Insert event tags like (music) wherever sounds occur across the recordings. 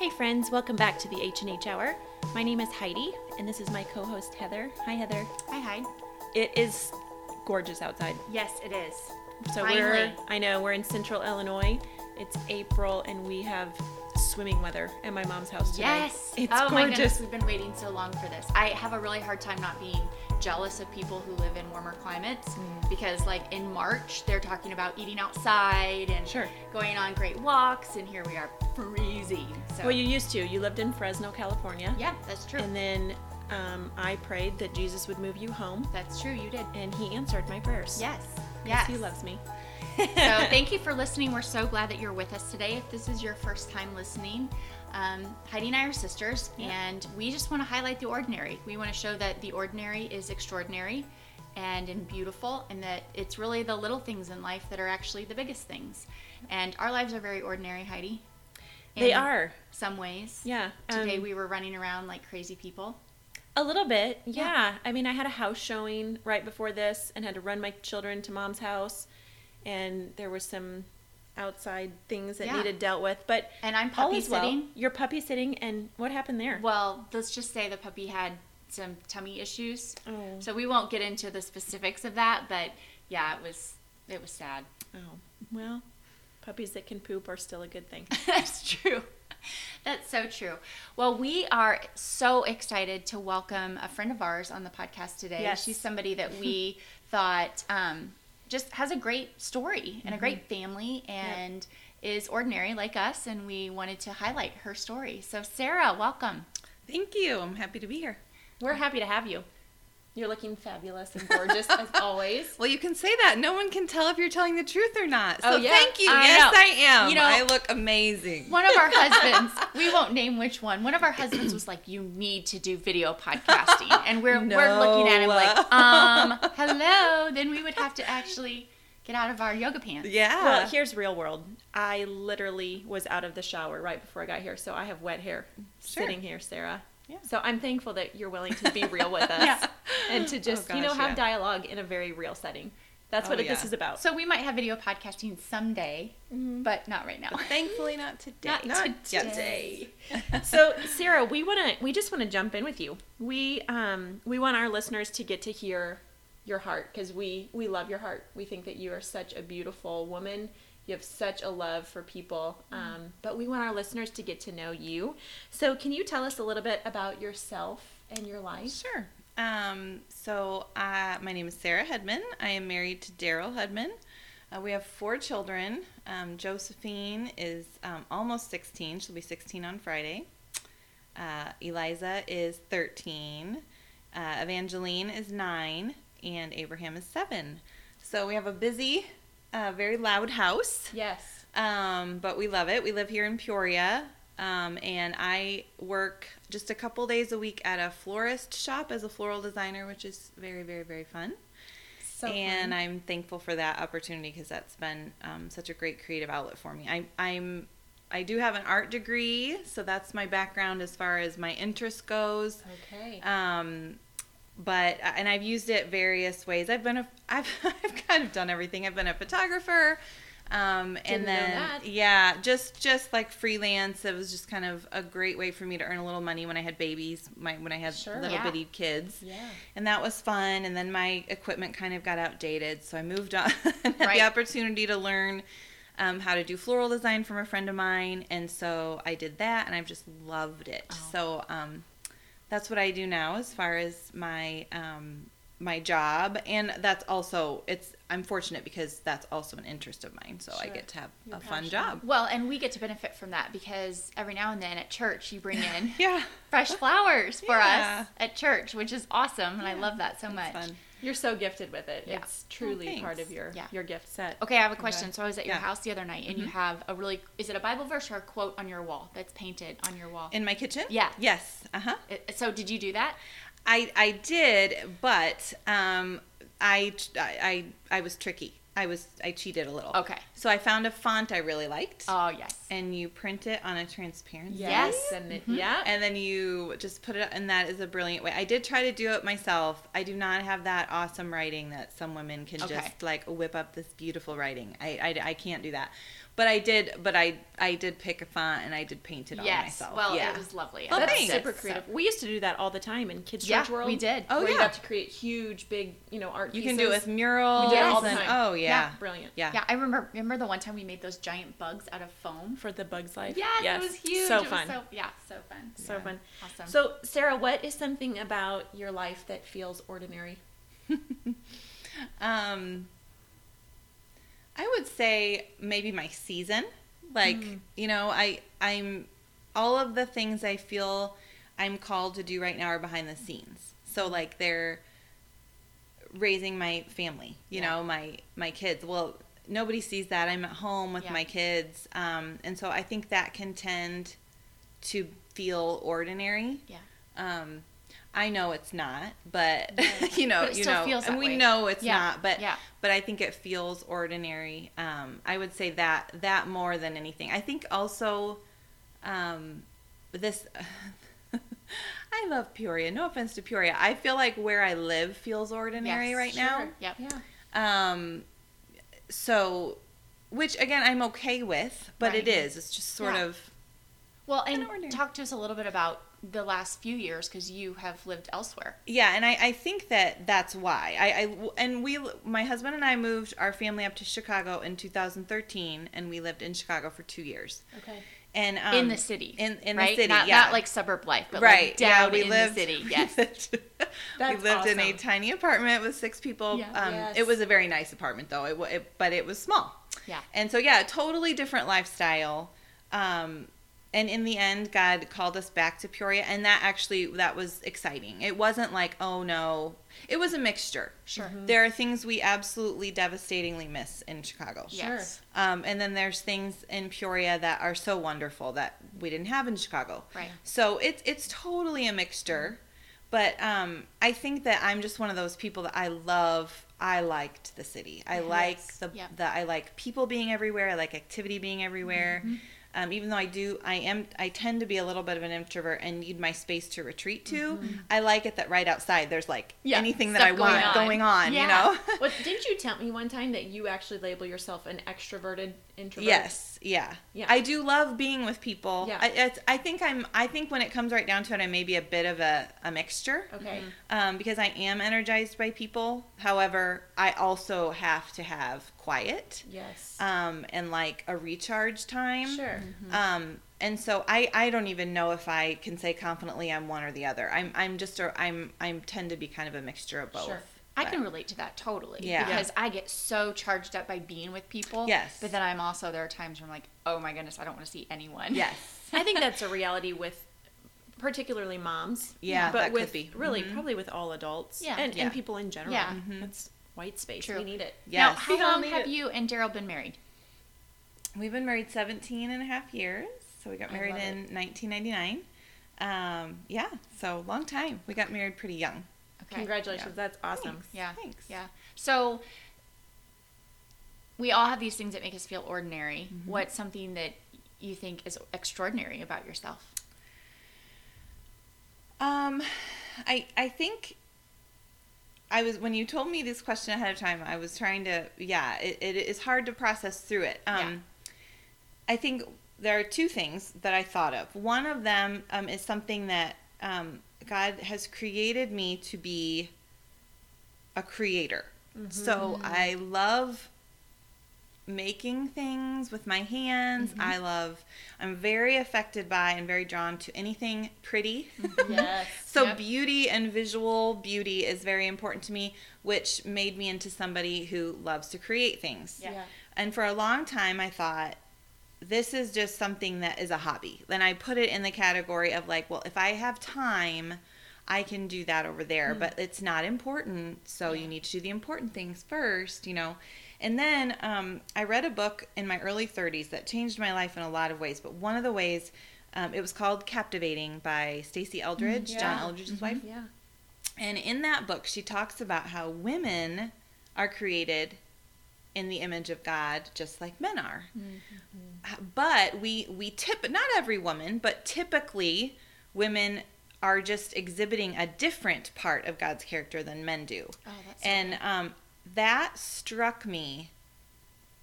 Hey friends, welcome back to the H&H Hour. My name is Heidi, and this is my co-host Heather. Hi Heather. Hi, hi. It is gorgeous outside. Yes, it is. So Finally. we're I know, we're in central Illinois. It's April and we have swimming weather at my mom's house today. Yes. It's oh my goodness, gorgeous. we've been waiting so long for this. I have a really hard time not being jealous of people who live in warmer climates Mm. because, like in March, they're talking about eating outside and Sure. going on great walks, and here we are freezing. So Well, you used to. You lived in Fresno, California. yeah, that's true. And then um, I prayed that Jesus would move you home, that's true. You did. and he answered my prayers. Yes. Yes. He loves me. so (laughs) thank you for listening. We're so glad that you're with us today. If this is your first time listening, um, Heidi and I are sisters, and we just want to highlight the ordinary. We want to show that the ordinary is extraordinary and and beautiful, and that it's really the little things in life that are actually the biggest things. And our lives are very ordinary, Heidi. They are. Some ways. Yeah. Today um, we were running around like crazy people. A little bit, yeah. Yeah. I mean, I had a house showing right before this and had to run my children to mom's house, and there were some outside things that Yeah. needed dealt with. But And I'm puppy is well. sitting. You're puppy sitting, and what happened there? Well, let's just say the puppy had some tummy issues. Oh. So we won't get into the specifics of that, but yeah, it was it was sad. Oh, well, puppies that can poop are still a good thing. (laughs) That's true. That's so true. Well, we are so excited to welcome a friend of ours on the podcast today. Yes. She's somebody that we (laughs) thought um, just has a great story and a great family and is ordinary like us, and we wanted to highlight her story. So, Sarah, welcome. Thank you. I'm happy to be here. We're happy to have you. You're looking fabulous and gorgeous as (laughs) always. Well, you can say that. No one can tell if you're telling the truth or not. So Oh, yeah. thank you. I yes, know. I am. You know- I look amazing. One of our (laughs) husbands, we won't name which one. One of our husbands was like, "You need to do video podcasting," and we're we're looking at him like, "Um, hello." (laughs) Then we would have to actually get out of our yoga pants. Yeah. Well, here's real world. I literally was out of the shower right before I got here, so I have wet hair Sure. sitting here, Sarah. Yeah. So I'm thankful that you're willing to be real with (laughs) us Yeah. and to just, Oh, you know, have yeah. dialogue in a very real setting. That's Oh, what it this is about. So we might have video podcasting someday, but not right now. Thankfully, not today. Not today. (laughs) so Sarah, we want to we just want to jump in with you. We um we want our listeners to get to hear your heart because we we love your heart. We think that you are such a beautiful woman. You have such a love for people. Um, but we want our listeners to get to know you. So can you tell us a little bit about yourself and your life? Sure. Um, so, uh, my name is Sarah Hedman. I am married to Daryl Hedman. Uh, we have four children. Um, Josephine is um, almost 16. She'll be 16 on Friday. Uh, Eliza is 13. Uh, Evangeline is 9. And Abraham is 7. So, we have a busy, uh, very loud house. Yes. Um, but we love it. We live here in Peoria. Um, and I work just a couple days a week at a florist shop as a floral designer, which is very, very, very fun. So and fun. I'm thankful for that opportunity because that's been um, such a great creative outlet for me. I, I'm, I do have an art degree, so that's my background as far as my interest goes. okay. Um, but and I've used it various ways. I've been a (laughs) I've I've kind of done everything. I've been a photographer, um, Didn't and know then that. yeah, just just like freelance. It was just kind of a great way for me to earn a little money when I had babies, my when I had Sure. little Yeah. bitty kids. yeah. And that was fun. And then my equipment kind of got outdated, so I moved on (laughs) and had Right. the opportunity to learn um, how to do floral design from a friend of mine. And so I did that, and I've just loved it. Oh. So um, that's what I do now as far as my um, my job, and that's also it's. I'm fortunate because that's also an interest of mine, so I get to have You're a fun job. Well, and we get to benefit from that because every now and then at church you bring in (laughs) Yeah, fresh flowers for Yeah. us at church, which is awesome, and I love that so much. fun. You're so gifted with it. Yeah. It's truly thanks. part of your Yeah. your gift set. Okay, I have a question. So I was at your Yeah. house the other night, and you have a really is it a Bible verse or a quote on your wall that's painted on your wall? In my kitchen. Yeah. Yes. Uh huh. So did you do that? I I did, but um, I I I was tricky. I was I cheated a little. Okay. So I found a font I really liked, Oh yes. and you print it on a transparent. Yes. And it, mm-hmm. yeah. And then you just put it, and that is a brilliant way. I did try to do it myself. I do not have that awesome writing that some women can Okay. just like whip up this beautiful writing. I, I, I can't do that. But I did, but I I did pick a font and I did paint it on yes. myself. Well, yeah. it was lovely. Oh, That's thanks. it, super so- creative. We used to do that all the time in Kids Yeah, Church World. we did. Oh, where you yeah. got to create huge, big, you know, art you pieces. can do it with murals. We did it all the time. Oh yeah. yeah. Brilliant. Yeah. Yeah, I remember. Remember the one time we made those giant bugs out of foam. For the Bugs Life. Yes, it was huge. So It was fun. so, yeah, so fun. so Yeah. fun. Awesome. So, Sarah, what is something about your life that feels ordinary? (laughs) Um, I would say maybe my season. Like, Mm. you know, I I'm all of the things I feel I'm called to do right now are behind the scenes. So like they're raising my family, you Yeah. know, my my kids. Well, nobody sees that. I'm at home with Yeah. my kids. Um, and so I think that can tend to feel ordinary. Yeah. Um, I know it's not, but Yeah. (laughs) you know, But it you still know, feels and that we way. know it's Yeah, not, but yeah. but I think it feels ordinary. Um, I would say that that more than anything. I think also um, this. (laughs) I love Peoria. No offense to Peoria. I feel like where I live feels ordinary Yes, right sure. now. Yep. Yeah. Um, so, which again I'm okay with, but it Right. is. It's just sort Yeah. of Well, and ordinary. talk to us a little bit about the last few years because you have lived elsewhere. Yeah, and I, I think that that's why. I, I and we my husband and I moved our family up to Chicago in 2013, and we lived in Chicago for two years. Okay. And um, in the city. in in right? the city, Not, yeah, not like suburb life, but right, like down yeah, we in lived, the city. (laughs) we Yes. lived- we lived in a tiny apartment with six people. Yeah. Um, Yes. It was a very nice apartment though, it, it but it was small. Yeah. And so yeah, totally different lifestyle. Um, and in the end, God called us back to Peoria, and that actually that was exciting. It wasn't like oh no, it was a mixture. Sure. There are things we absolutely devastatingly miss in Chicago. Yes. Um, and then there's things in Peoria that are so wonderful that we didn't have in Chicago. Right. So it's it's totally a mixture, but um, I think that I'm just one of those people that I love. I liked the city. I like the Yep. the I like people being everywhere. I like activity being everywhere. Mm-hmm. Um, even though I do, I am, I tend to be a little bit of an introvert and need my space to retreat to. I like it that right outside there's like Mm-hmm. Yeah, anything that I want going on. going on. Yeah. You know. (laughs) Well, didn't you tell me one time that you actually label yourself an extroverted introvert? Yes, yeah. Yeah. I do love being with people. Yeah. I, it's, I think I'm. I think when it comes right down to it, I may be a bit of a, a mixture. Okay. Um, because I am energized by people. However, I also have to have quiet. Yes. Um, and like a recharge time. sure. Um, and so I, I don't even know if I can say confidently I'm one or the other. I'm I'm just a I'm I'm tend to be kind of a mixture of both. Sure. I But- can relate to that totally. Yeah. Because I get so charged up by being with people. Yes. But then I'm also, there are times where I'm like, oh my goodness, I don't want to see anyone. Yes. (laughs) I think that's a reality with particularly moms. Yeah, but with really Mhm. probably with all adults. Yeah. and, Yeah. and people in general. Yeah. Mhm. It's white space. True. We need it. Now, Yes. how We long have it. you and Daryl been married? We've been married 17 and a half years. So we got married in 1999. Um, yeah, so long time. We got married pretty young. Okay. Congratulations. That's awesome. Thanks. Yeah. Thanks. Yeah. So we all have these things that make us feel ordinary. Mm-hmm. What's something that you think is extraordinary about yourself? Um, I I think I was when you told me this question ahead of time. I was trying to yeah. It, it is hard to process through it. Um, Yeah. I think there are two things that I thought of. One of them um, is something that um, God has created me to be a creator. Mm-hmm. So I love making things with my hands. Mm-hmm. I love, I'm very affected by and very drawn to anything pretty. Mm-hmm. (laughs) Yes. So Yep. beauty and visual beauty is very important to me, which made me into somebody who loves to create things. Yeah. And for a long time, I thought this is just something that is a hobby. Then I put it in the category of like, well, if I have time, I can do that over there, but it's not important. So you need to do the important things first, you know. And then um, I read a book in my early 30s that changed my life in a lot of ways. But one of the ways, um, it was called Captivating by Stasi Eldredge, John Yeah. Eldredge's wife. Yeah. And in that book, she talks about how women are created in the image of God, just like men are. Uh, But we we tip not every woman, but typically women are just exhibiting a different part of God's character than men do. Oh, And um, that struck me.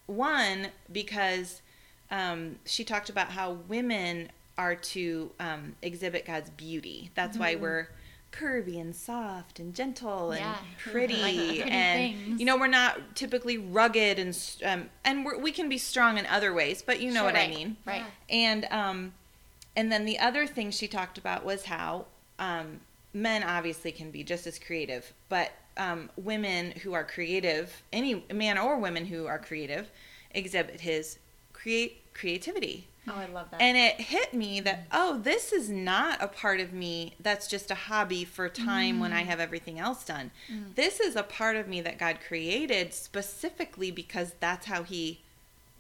One because um, she talked about how women are to um, exhibit God's beauty. That's why we're curvy and soft and gentle and Yeah. (laughs) pretty, Like pretty and things. you know we're not typically rugged and um, and we're, we can be strong in other ways, but you know what I mean. Right. And um, and then the other thing she talked about was how um, men obviously can be just as creative, but um, women who are creative, any man or women who are creative, exhibit his create creativity. Oh, I love that. And it hit me that oh, this is not a part of me that's just a hobby for time when I have everything else done. This is a part of me that God created specifically because that's how He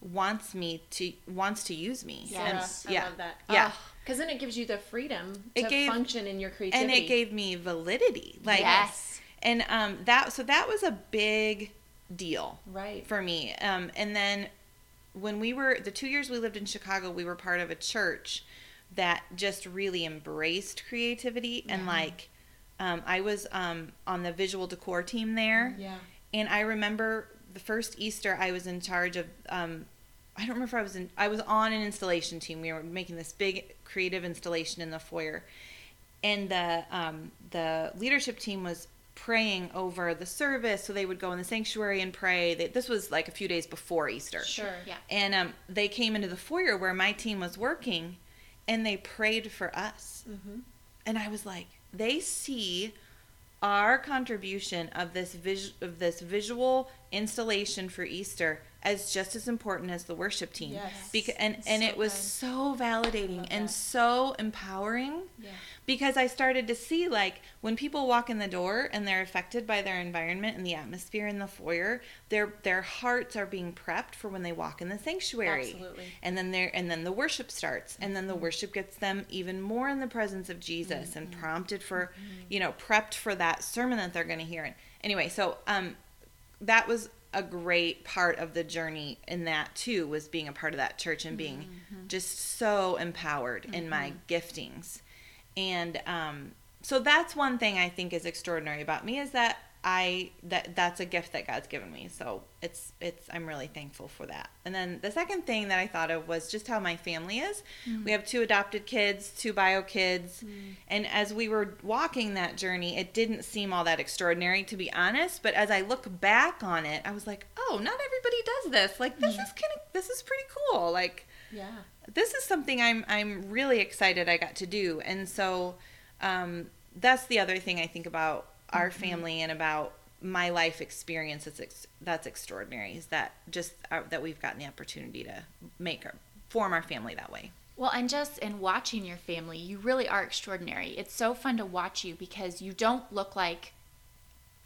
wants me to wants to use me. Yes. I yeah. love that. Yeah. Because then it gives you the freedom to gave- function in your creativity. and it gave me validity. Like yes. and um that so that was a big deal right. for me. Um, and then when we were the two years we lived in Chicago, we were part of a church that just really embraced creativity and like um, I was um, on the visual decor team there, Yeah. and I remember the first Easter I was in charge of. Um, I don't remember if I was in. I was on an installation team. We were making this big creative installation in the foyer, and the um, the leadership team was praying over the service. So they would go in the sanctuary and pray. They, this was like a few days before Easter. Sure. Yeah. And um, they came into the foyer where my team was working, and they prayed for us. Mm-hmm. And I was like, they see our contribution of this vis- of this visual installation for Easter as just as important as the worship team. Yes. Because and It's and so it was good. so validating and that. so empowering Yeah. Because I started to see like when people walk in the door and they're affected by their environment and the atmosphere in the foyer, their their hearts are being prepped for when they walk in the sanctuary. Absolutely. And then there and then the worship starts and then the mm-hmm. worship gets them even more in the presence of Jesus and mm-hmm. prompted for, mm-hmm. you know, prepped for that sermon that they're going to hear. And anyway, so um that was a great part of the journey in that too was being a part of that church and being just so empowered in my giftings and um, so that's one thing i think is extraordinary about me is that i that that's a gift that god's given me. So it's it's i'm really thankful for that. And then the second thing that i thought of was just how my family is. Mm-hmm. We have two adopted kids two bio kids. Mm-hmm. And as we were walking that journey it didn't seem all that extraordinary to be honest. But as i look back on it i was like oh not everybody does this. Like this mm-hmm. is kind of this is pretty cool. Like Yeah. this is something I'm I'm really excited I got to do, and so um, that's the other thing I think about our family and about my life experience. That's ex- that's extraordinary. Is that just uh, that we've gotten the opportunity to make our form our family that way. Well, and just in watching your family, you really are extraordinary. It's so fun to watch you because you don't look like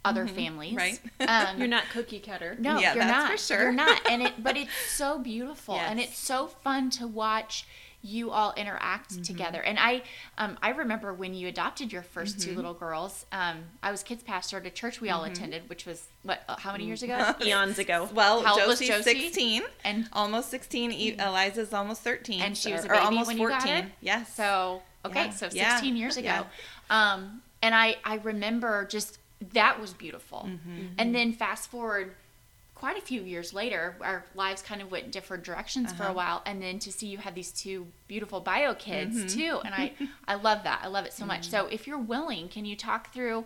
other families. right. Um, (laughs) You're not cookie cutter. No, Yeah, you're that's not. for sure. You're not. And it but it's (laughs) so beautiful and it's so fun to watch you all interact Mm-hmm. together. And I um, I remember when you adopted your 1st Mm-hmm. two little girls. Um, I was kids pastor at a church we all attended, which was what uh, how many years ago? (laughs) Eons ago. Well, How Josie's Josie? 16, And almost 16. E- Eliza's almost 13, and she was a or almost when you 14. got her. Yes. So okay, Yeah. so Yeah. 16 years ago. Yeah. Um, and I I remember just that was beautiful. Mm-hmm. And then fast forward quite a few years later, our lives kind of went different directions for a Uh-huh. while, and then to see you have these two beautiful bio kids Mm-hmm. too, and I (laughs) I love that. I love it so much. So if you're willing, can you talk through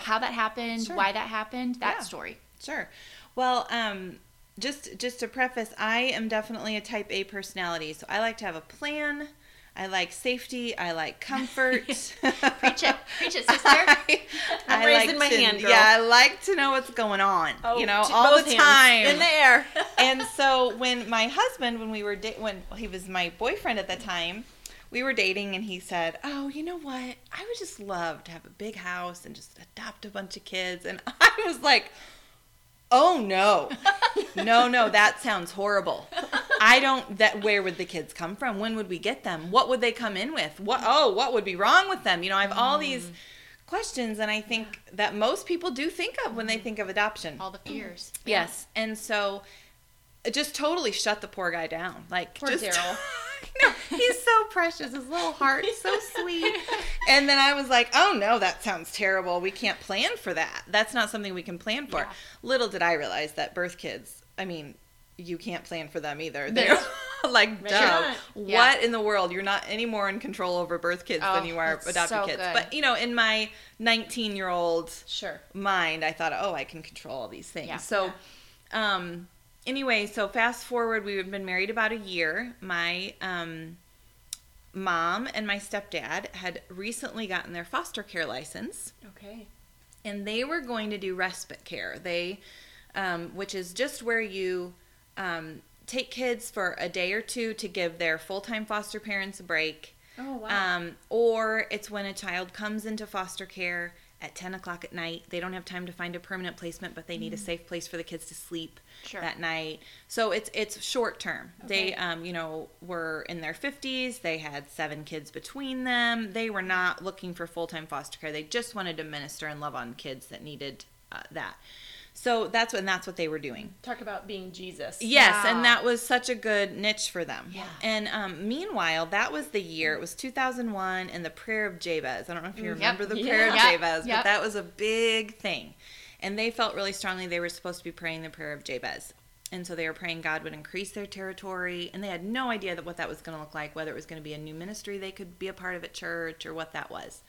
how that happened, Sure. why that happened, that Yeah. story? Sure. Well, um, just just to preface, I am definitely a Type A personality, so I like to have a plan. I like safety. I like (laughs) comfort. (laughs) Preach it, preach it, sister. (laughs) I, I'm I raising like my to, hand, girl. Yeah, I like to know what's going on. Oh, you know, all the time. in the air. and so when my husband, when we were da- when he was my boyfriend at the time, we were dating, and he said, "Oh, you know what? I would just love to have a big house and just adopt a bunch of kids." And I was like, "Oh no, no, no! That sounds horrible. I don't. That where would the kids come from? When would we get them? What would they come in with? What? Oh, what would be wrong with them? You know, I have all these." Mm. questions and i think that most people do think of when they think of adoption All the fears. Yes. And so just totally shut the poor guy down. Like Poor just Daryl. (laughs) (laughs) no, he's so precious. His little heart is so (laughs) sweet. And then I was like, "Oh no, that sounds terrible. We can't plan for that. That's not something we can plan for." Yeah. Little did I realize that birth kids, I mean, you can't plan for them either. They're- like, duh, Sure. what in the world? You're not any more in control over birth kids Oh, than you are adopted so kids. good. But you know, in my 19 year old Sure. mind, I thought, oh, I can control all these things. Yeah. So, um, anyway, so fast forward, we had been married about a year. My um, mom and my stepdad had recently gotten their foster care license Okay. and they were going to do respite care. They, um, which is just where you um, take kids for a day or two to give their full time foster parents a break. Oh wow. Um, or it's when a child comes into foster care at 10 o'clock at night. They don't have time to find a permanent placement, but they need a safe place for the kids to sleep Sure. that night. So it's it's short term. They um, you know were in their 50s. They had seven kids between them. They were not looking for full time foster care. They just wanted to minister and love on kids that needed uh, that. So that's what and that's what they were doing. Talk about being Jesus. Yes, Wow. and that was such a good niche for them. Yeah. And um, meanwhile, that was the year. It was 2001, and the prayer of Jabez. I don't know if you Mm, remember yep. the Yeah. prayer of Jabez, yep. but that was a big thing. And they felt really strongly they were supposed to be praying the prayer of Jabez. And so they were praying God would increase their territory, and they had no idea that what that was going to look like, whether it was going to be a new ministry they could be a part of at church or what that was.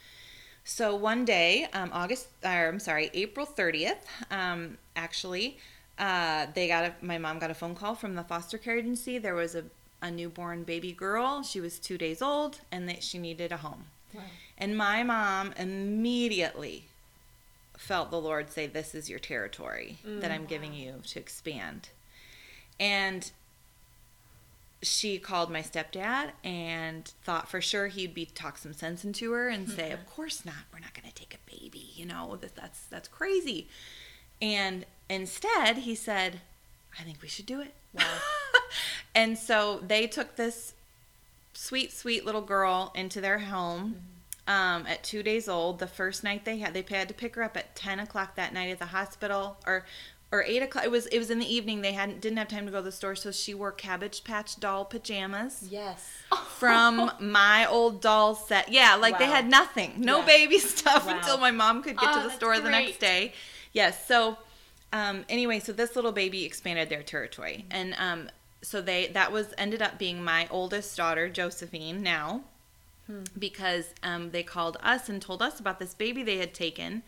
So one day, um, August, or I'm sorry, April 30th, um, actually, uh, they got a, my mom got a phone call from the foster care agency. There was a, a newborn baby girl. She was two days old, and that she needed a home. Wow. And my mom immediately felt the Lord say, This is your territory that I'm giving you to expand. And she called my stepdad and thought for sure he'd be talk some sense into her and say, "Of course not. We're not going to take a baby. You know that that's that's crazy." And instead, he said, "I think we should do it." Wow. (laughs) and so they took this sweet, sweet little girl into their home um, at two days old. The first night they had, they had to pick her up at ten o'clock that night at the hospital, or or eight o'clock. It was it was in the evening. They hadn't didn't have time to go to the store, so she wore Cabbage Patch doll pajamas Yes. (laughs) from my old doll set. Yeah, like they had nothing, no Yeah. baby (laughs) stuff Wow. until my mom could get Oh, to the that's store the next day. Yes, so um, anyway, so this little baby expanded their territory, and um, so they that was ended up being my oldest daughter, Josephine. Now, because um, they called us and told us about this baby they had taken,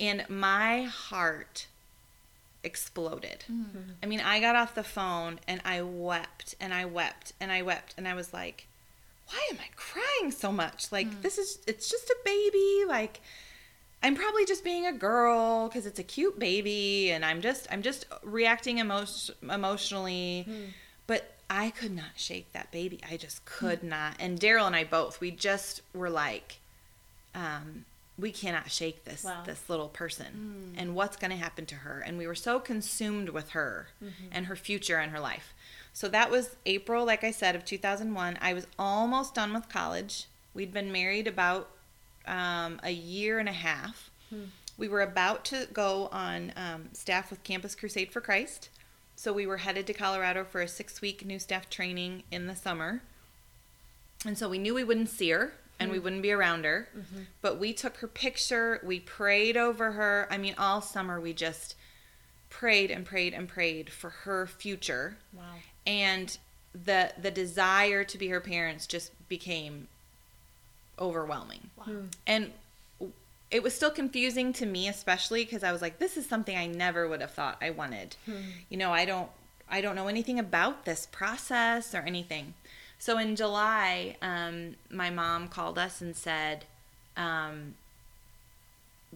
and my heart exploded. Mm-hmm. I mean, I got off the phone and I wept and I wept and I wept and I was like, why am I crying so much? Like, mm. this is, it's just a baby. Like, I'm probably just being a girl because it's a cute baby and I'm just, I'm just reacting emo- emotionally. Mm. But I could not shake that baby. I just could mm. not. And Daryl and I both, we just were like, um, we cannot shake this Wow. this little person. And what's going to happen to her? And we were so consumed with her and her future and her life. So that was april like i said of 2001 i was almost done with college. We'd been married about um, a year and a half. We were about to go on um, staff with campus crusade for christ. So we were headed to colorado for a six week new staff training in the summer. And so we knew we wouldn't see her and we mm-hmm. wouldn't be around her. Mm-hmm. But we took her picture, we prayed over her. I mean, all summer we just prayed and prayed and prayed for her future. Wow. And the the desire to be her parents just became overwhelming. Wow. Hmm. And it was still confusing to me especially because I was like this is something I never would have thought I wanted. Hmm. You know, I don't I don't know anything about this process or anything. So in July, um, my mom called us and said um,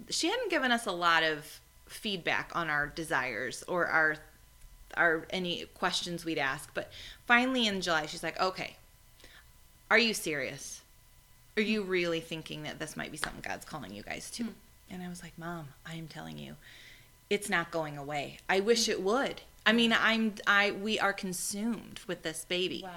she hadn't given us a lot of feedback on our desires or our our any questions we'd ask, but finally in July she's like, "Okay, are you serious? Are you really thinking that this might be something God's calling you guys to?" And I was like, "Mom, I am telling you, it's not going away. I wish it would. I mean, I'm I we are consumed with this baby." Wow.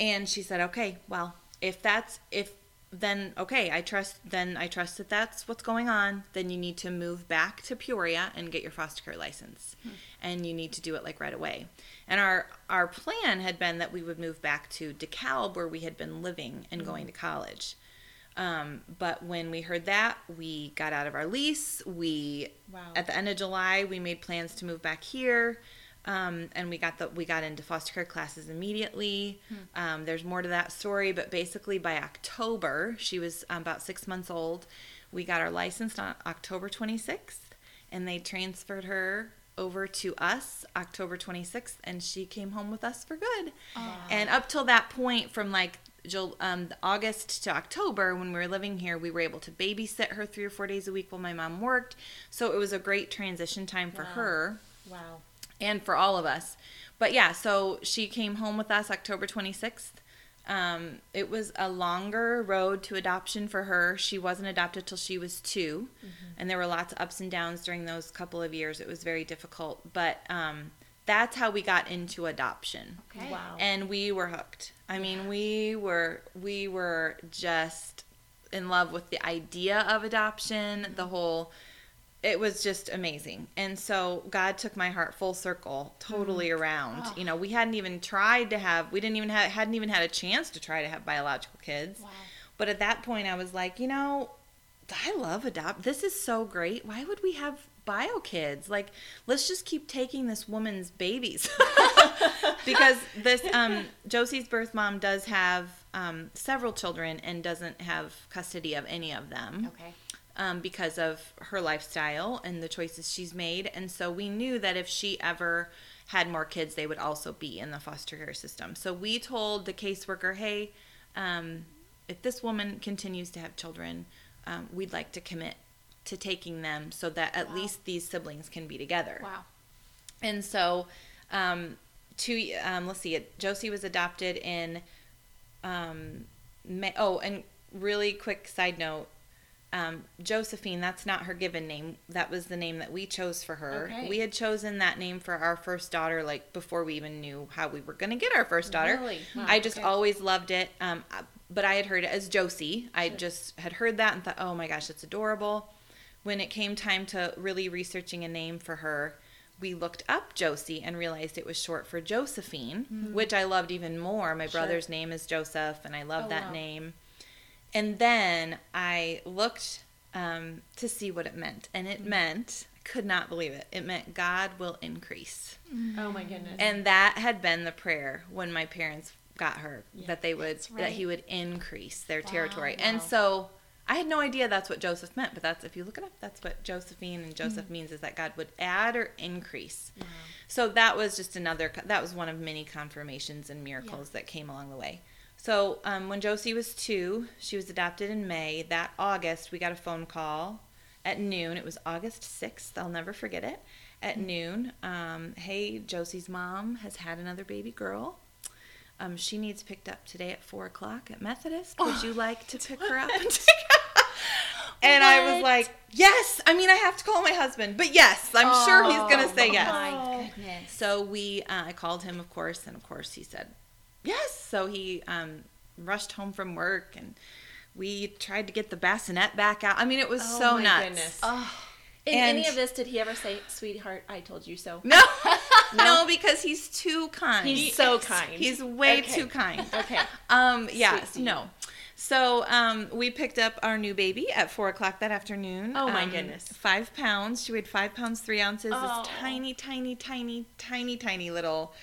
And she said, "Okay, well, if that's if then okay, I trust then I trust that that's what's going on. Then you need to move back to Peoria and get your foster care license. And you need to do it like right away." And our our plan had been that we would move back to DeKalb where we had been living and going to college. Um, but when we heard that, we got out of our lease. We Wow. at the end of July, we made plans to move back here. Um, and we got the we got into foster care classes immediately. Hmm. Um, there's more to that story, but basically by October, she was about six months old. We got our license on October 26th, and they transferred her over to us October 26th, and she came home with us for good. And up till that point, from like um, August to October, when we were living here, we were able to babysit her three or four days a week while my mom worked. So it was a great transition time for Wow. her Wow. And for all of us. But yeah, so she came home with us October 26th. Um, it was a longer road to adoption for her. She wasn't adopted till she was 2 and there were lots of ups and downs during those couple of years. It was very difficult, but um, that's how we got into adoption Okay. Wow. and we were hooked. I mean, we were we were just in love with the idea of adoption, the whole it was just amazing. And so God took my heart full circle, totally around. Oh. You know, we hadn't even tried to have we didn't even have hadn't even had a chance to try to have biological kids. Wow. But at that point I was like, you know, I love adopt. This is so great. Why would we have bio kids? Like, let's just keep taking this woman's babies. (laughs) because this um, Josie's birth mom does have um, several children and doesn't have custody of any of them Okay. Um, because of her lifestyle and the choices she's made. And so we knew that if she ever had more kids, they would also be in the foster care system. So we told the caseworker, hey, um, if this woman continues to have children, um, we'd like to commit to taking them so that at Wow. least these siblings can be together. Wow. And so, um, two, um, let's see, it, Josie was adopted in, um, May, oh, and really quick side note, um, Josephine, that's not her given name. That was the name that we chose for her. Okay. We had chosen that name for our first daughter, like before we even knew how we were going to get our first daughter. Really? Wow, I just okay. always loved it. Um, but I had heard it as Josie. I just had heard that and thought, oh my gosh, it's adorable. When it came time to really researching a name for her, we looked up Josie and realized it was short for Josephine, which I loved even more. My Sure. brother's name is Joseph, and I love Oh, that wow. name. And then I looked um, to see what it meant, and it meant, I could not believe it, it meant God will increase. Oh my goodness. And that had been the prayer when my parents got her Yeah, that they would that's that he would increase their Wow, territory. wow. And so I had no idea that's what Joseph meant, but that's if you look it up, that's what Josephine and Joseph Mm-hmm. means is that God would add or increase. Wow. So that was just another that was one of many confirmations and miracles that came along the way. So um, when Josie was two, she was adopted in May. That August, we got a phone call at noon. It was August sixth. I'll never forget it. At noon, um, hey, Josie's mom has had another baby girl. Um, she needs picked up today at four o'clock at Methodist. Would you like to (laughs) pick her up? And, (laughs) take and I was like, yes. I mean, I have to call my husband, but yes, I'm sure he's gonna say Oh, yes. My goodness. So we, uh, I called him, of course, and of course he said yes. So he um, rushed home from work, and we tried to get the bassinet back out. I mean, it was Oh so my nuts. goodness. Oh, In and- any of this, did he ever say, "Sweetheart, I told you so"? No, (laughs) no, because he's too kind. He's so kind. He's way Okay. too kind. (laughs) Okay. Um, yeah, Sweet no. So um, we picked up our new baby at four o'clock that afternoon. Oh, my Um, goodness. Five pounds. She weighed five pounds three ounces. Oh. This tiny, tiny, tiny, tiny, tiny little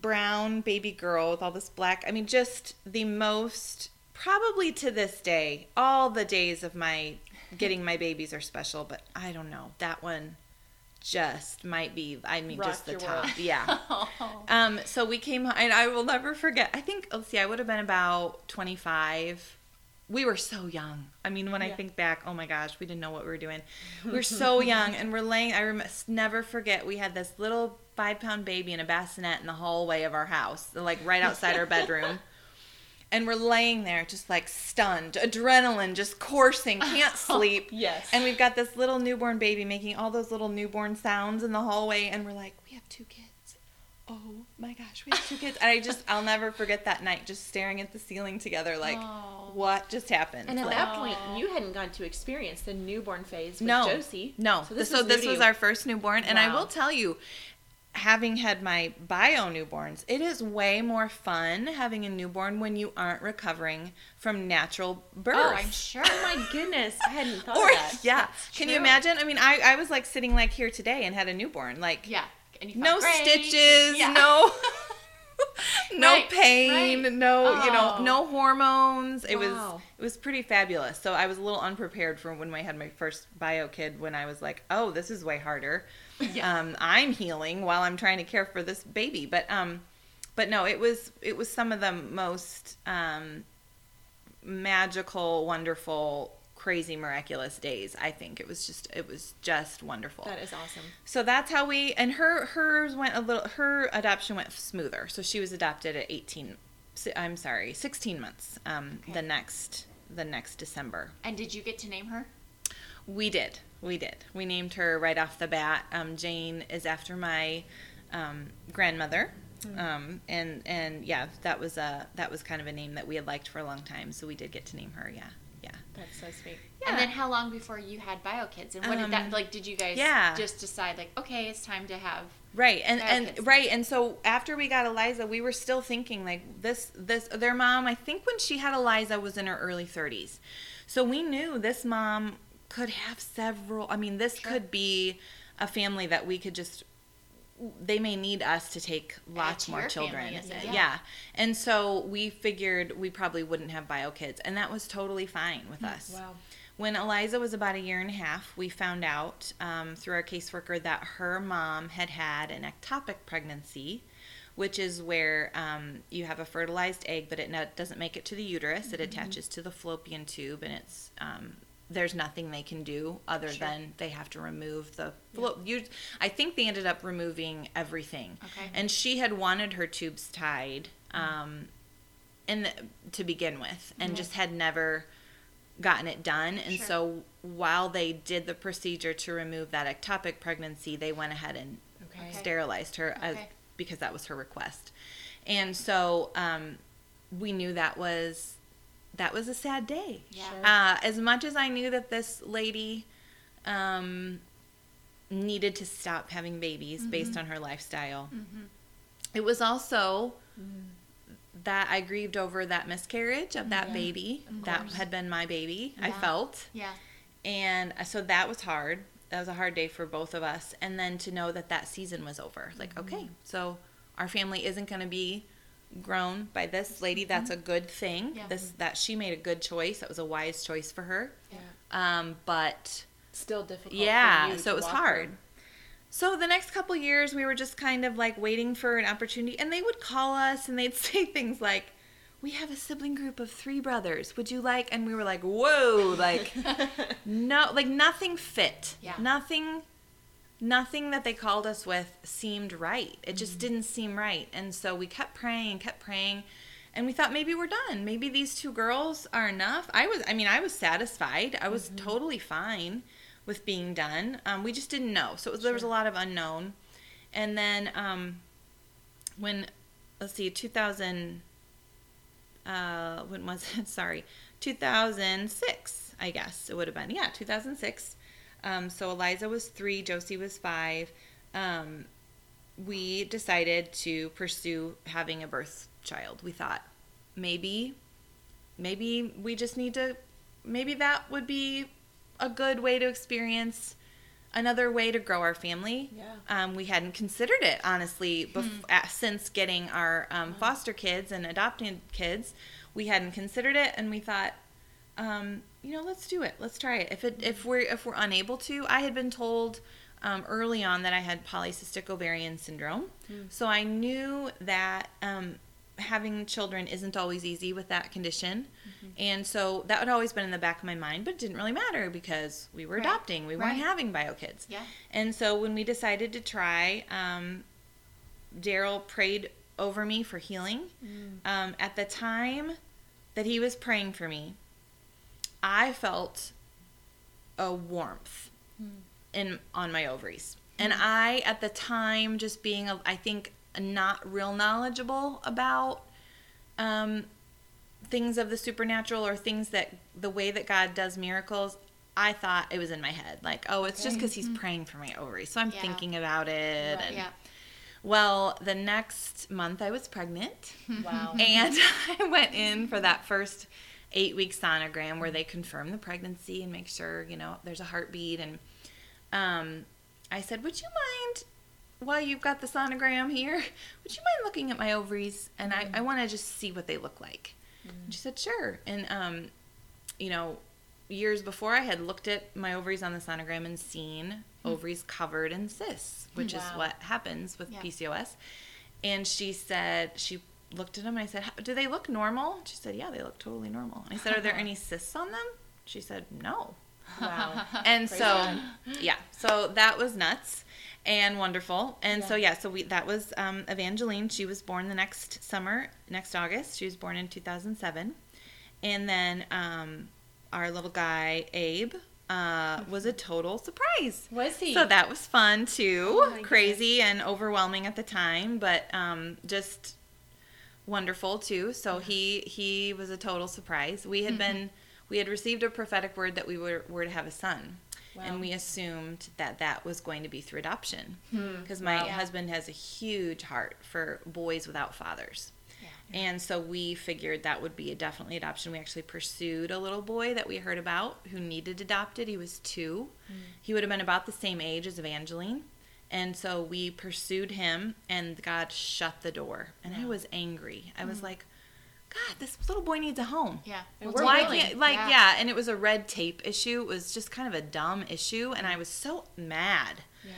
brown baby girl with all this black. I mean, just the most. Probably to this day, all the days of my (laughs) getting my babies are special, but I don't know that one. Just might be. I mean, just the top. world. Yeah. (laughs) Um, so we came, and I will never forget. I think, let's see, I would have been about 25. We were so young. I mean, when I think back, oh my gosh, we didn't know what we were doing. We were so (laughs) young, and we're laying, I rem- never forget, we had this little five pound baby in a bassinet in the hallway of our house, like right outside our bedroom. (laughs) And we're laying there just like stunned, adrenaline just coursing, (laughs) can't sleep. Yes. And we've got this little newborn baby making all those little newborn sounds in the hallway, and we're like, we have two kids. Oh my gosh, we have two kids. And I just, I'll never forget that night just staring at the ceiling together, like, Oh. what just happened? And at Like- that point, you hadn't gone to experience the newborn phase with no, Josie. No. So this, so was this was you. our first newborn, and I will tell you, having had my bio newborns, it is way more fun having a newborn when you aren't recovering from natural birth. Oh, I'm sure. Oh my goodness, I hadn't (laughs) thought Or of that. yeah, That's can you imagine? I mean, I, I was like sitting like here today and had a newborn. Like, Yeah. No great. stitches, Yeah. no (laughs) no Right, pain, right. no you know Oh. no hormones. It was it was pretty fabulous. So I was a little unprepared for when I had my first bio kid when I was like, "Oh, this is way harder." Yeah. Um I'm healing while I'm trying to care for this baby. But um but no, it was it was some of the most um magical, wonderful, crazy miraculous days. I think it was just it was just wonderful. That is awesome. So that's how we and her hers went a little her adoption went smoother. So she was adopted at 18 I'm sorry, 16 months. Um Okay. the next the next December. And did you get to name her? We did. We did. We named her right off the bat. Um Jane is after my um grandmother. Um and and yeah, that was a that was kind of a name that we had liked for a long time, so we did get to name her. Yeah. That's so sweet. Yeah. And then how long before you had bio kids? And what did that Um, like? Did you guys yeah. just decide like, okay, it's time to have? Right. And Bio and kids. right. And so after we got Eliza, we were still thinking like this this their mom, I think when she had Eliza was in her early 30s. So we knew this mom could have several I mean this Sure. could be a family that we could just they may need us to take lots more children. family, yeah. yeah. And so we figured we probably wouldn't have bio kids and that was totally fine with us. Wow. When Eliza was about a year and a half, we found out um, through our caseworker that her mom had had an ectopic pregnancy, which is where um, you have a fertilized egg, but it doesn't make it to the uterus. It attaches to the fallopian tube, and it's um, there's nothing they can do other Sure. than they have to remove the. Fallo- you, I think they ended up removing everything, Okay. and she had wanted her tubes tied. Um, in the, to begin with, and just had never gotten it done. And Sure. so while they did the procedure to remove that ectopic pregnancy, they went ahead and Okay. Okay. sterilized her as, because that was her request. And so um, we knew that was that was a sad day. Yeah. Sure. Uh, as much as I knew that this lady um, needed to stop having babies Mm-hmm. based on her lifestyle, it was also that I grieved over that miscarriage of that Yeah, baby. of That had been my baby. I felt. Yeah. And uh, so that was hard. That was a hard day for both of us. And then to know that that season was over. Like, Mm-hmm. okay, so our family isn't going to be grown by this lady. That's a good thing. Yeah. This that she made a good choice. That was a wise choice for her. Yeah. Um, but Still difficult. yeah, so it was hard. So the next couple years, we were just kind of like waiting for an opportunity, and they would call us and they'd (laughs) say things like, "We have a sibling group of three brothers. Would you like?" And we were like, "Whoa!" Like, (laughs) no, like nothing fit. Yeah. Nothing, nothing that they called us with seemed right. It just didn't seem right, and so we kept praying and kept praying. And we thought maybe we're done. Maybe these two girls are enough. I was, I mean, I was satisfied. I was totally fine with being done. Um, we just didn't know. So it was, there was a lot of unknown. And then um, when, let's see, 2000, uh, when was it? (laughs) Sorry, 2006, I guess it would have been. Yeah, 2006. Um, so Eliza was three, Josie was five. Um, we decided to pursue having a birth child. We thought maybe, maybe we just need to, maybe that would be a good way to experience another way to grow our family. Yeah. Um, we hadn't considered it honestly bef- uh, since getting our um, foster kids and adopted kids. We hadn't considered it, and we thought, um, you know, let's do it. Let's try it. If it if we're if we're unable to, I had been told um, early on that I had polycystic ovarian syndrome, so I knew that um, having children isn't always easy with that condition, and so that had always been in the back of my mind. But it didn't really matter because we were Right. adopting. We Right. weren't having bio kids. Yeah. And so when we decided to try, um, Daryl prayed over me for healing. Um, at the time that he was praying for me, I felt a warmth hmm. in on my ovaries, hmm. and I at the time just being a, I think not real knowledgeable about um, things of the supernatural or things that the way that God does miracles. I thought it was in my head, like, oh, it's just because he's hmm. praying for my ovaries, so I'm Yeah. thinking about it. Right. And, Yeah. Well, the next month I was pregnant, (laughs) Wow. and (laughs) I went in for that first eight week sonogram where they confirm the pregnancy and make sure you know there's a heartbeat. And um, I said, "Would you mind while you've got the sonogram here, (laughs) would you mind looking at my ovaries? And I, I want to just see what they look like. And she said, sure. And, um, you know, years before I had looked at my ovaries on the sonogram and seen ovaries covered in cysts, which is what happens with Yeah. PCOS. And she said, she looked at them and I said, do they look normal? She said, yeah, they look totally normal. And I said, are there any (laughs) cysts on them? She said, no. Wow. (laughs) And Praise so, God. yeah, so that was nuts and wonderful. And so, Yeah. yeah, so we that was um, Evangeline. She was born the next summer, next August. She was born in 2007. And then um, our little guy, Abe, uh, was a total surprise. Was he? So that was fun too. Oh my Crazy and overwhelming at the time, but um, just wonderful too. So he he was a total surprise. We had mm-hmm. been we had received a prophetic word that we were were to have a son. Wow. And we assumed that that was going to be through adoption hmm. because my Wow. husband has a huge heart for boys without fathers. Yeah. And so we figured that would be a definitely adoption. We actually pursued a little boy that we heard about who needed adopted. He was two. Hmm. He would have been about the same age as Evangeline. And so we pursued him, and God shut the door. And I was angry. I was like, God, this little boy needs a home. Yeah. And we're Why willing. can't like Yeah. yeah. and it was a red tape issue. It was just kind of a dumb issue, and I was so mad. Yeah.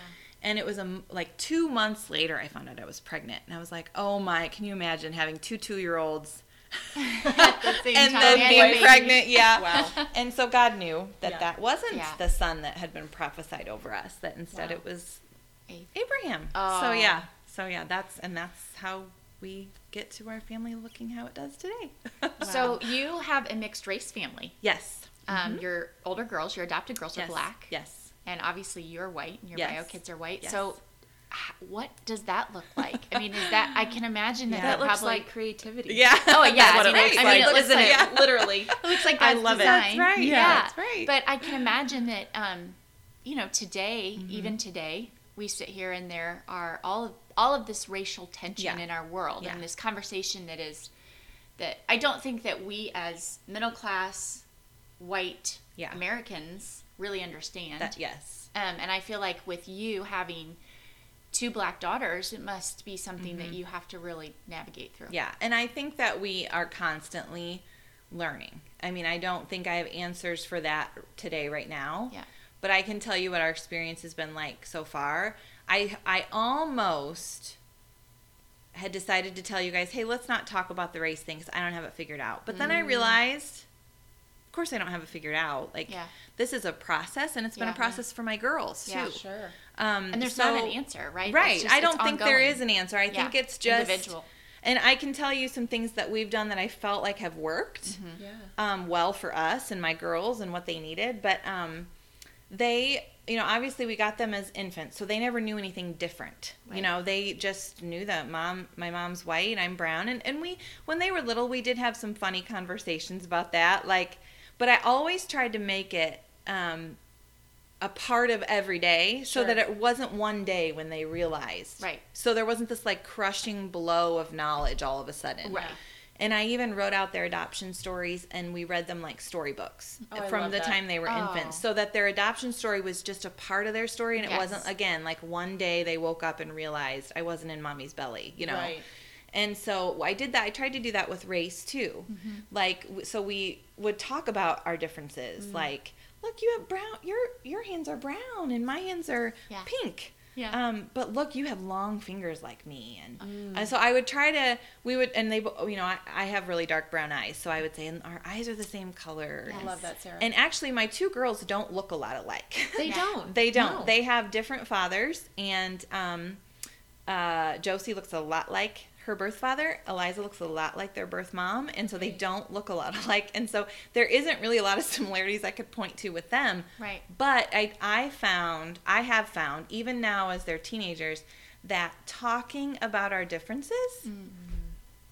And it was um like two months later, I found out I was pregnant, and I was like, "Oh my! Can you imagine having two two-year-olds (laughs) the and time, then and being a baby. pregnant?" Yeah. Wow. (laughs) And so God knew that Yeah. that wasn't Yeah. the son that had been prophesied over us. That instead Wow. it was Abe. Abraham. Oh. So yeah, so yeah, that's and that's how we get to our family looking how it does today. (laughs) So you have a mixed race family. yes, Um, Your older girls, your adopted girls, Mm-hmm. yes, are black, Yes. and obviously you're white, and your Yes. bio kids are white. Yes. So, what does that look like? I mean, is that I can imagine that Yeah. That that looks probably like creativity. Yeah. Oh, yeah, (laughs) That's I what mean, it it- looks I mean, like, it looks like- Yeah. Literally. (laughs) it looks like I that's love it. That's right. Yeah, Yeah, that's right. But I can imagine that, um, you know, today, Mm-hmm. even today, we sit here and there are all of all of this racial tension Yeah. in our world Yeah. and this conversation that is that I don't think that we as middle class white Yeah. Americans really understand. That, yes. Um, and I feel like with you having two black daughters, it must be something that you have to really navigate through. Mm-hmm. Yeah, and I think that we are constantly learning. I mean, I don't think I have answers for that today right now. Yeah. But I can tell you what our experience has been like so far. I I almost had decided to tell you guys, "Hey, let's not talk about the race thing 'cause I don't have it figured out." But then I realized of course I don't have it figured out. Like Yeah. this is a process and it's been Yeah. a process for my girls too. Yeah, Sure. Um And there's so- not an answer, right? Right. just- I don't think there ongoing. is an answer. I Yeah. think it's just individual. And I can tell you some things that we've done that I felt like have worked Mm-hmm. Yeah. um, well for us and my girls and what they needed. But um, they, you know, obviously we got them as infants, so they never knew anything different. You know, they just knew that mom, my mom's white, I'm brown, and and we, when they were little, we did have some funny conversations about that. Like, but I always tried to make it. Um, a part of every day so that it wasn't one day when they realized Right. so there wasn't this like crushing blow of knowledge all of a sudden Right. And I even wrote out their adoption stories and we read them like storybooks Oh, from the that. time they were Oh. infants so that their adoption story was just a part of their story and it Yes. wasn't again like one day they woke up and realized I wasn't in mommy's belly, you know. Right. And so I did that. I tried to do that with race too. Mm-hmm. Like so we would talk about our differences Mm. like look you have brown your your hands are brown and my hands are Yeah. pink. Yeah. Um, but look, you have long fingers like me, and Mm. and so I would try to. We would, and they, you know, I, I have really dark brown eyes, so I would say, and our eyes are the same color. I love that, Sarah. And actually, my two girls don't look a lot alike. (laughs) they don't. they don't. No. They have different fathers, and um, uh, Josie looks a lot like her birth father. Eliza looks a lot like their birth mom, and so they don't look a lot alike. And so there isn't really a lot of (laughs) similarities I could point to with them. Right. But I, I found, I have found, even now as they're teenagers, that talking about our differences,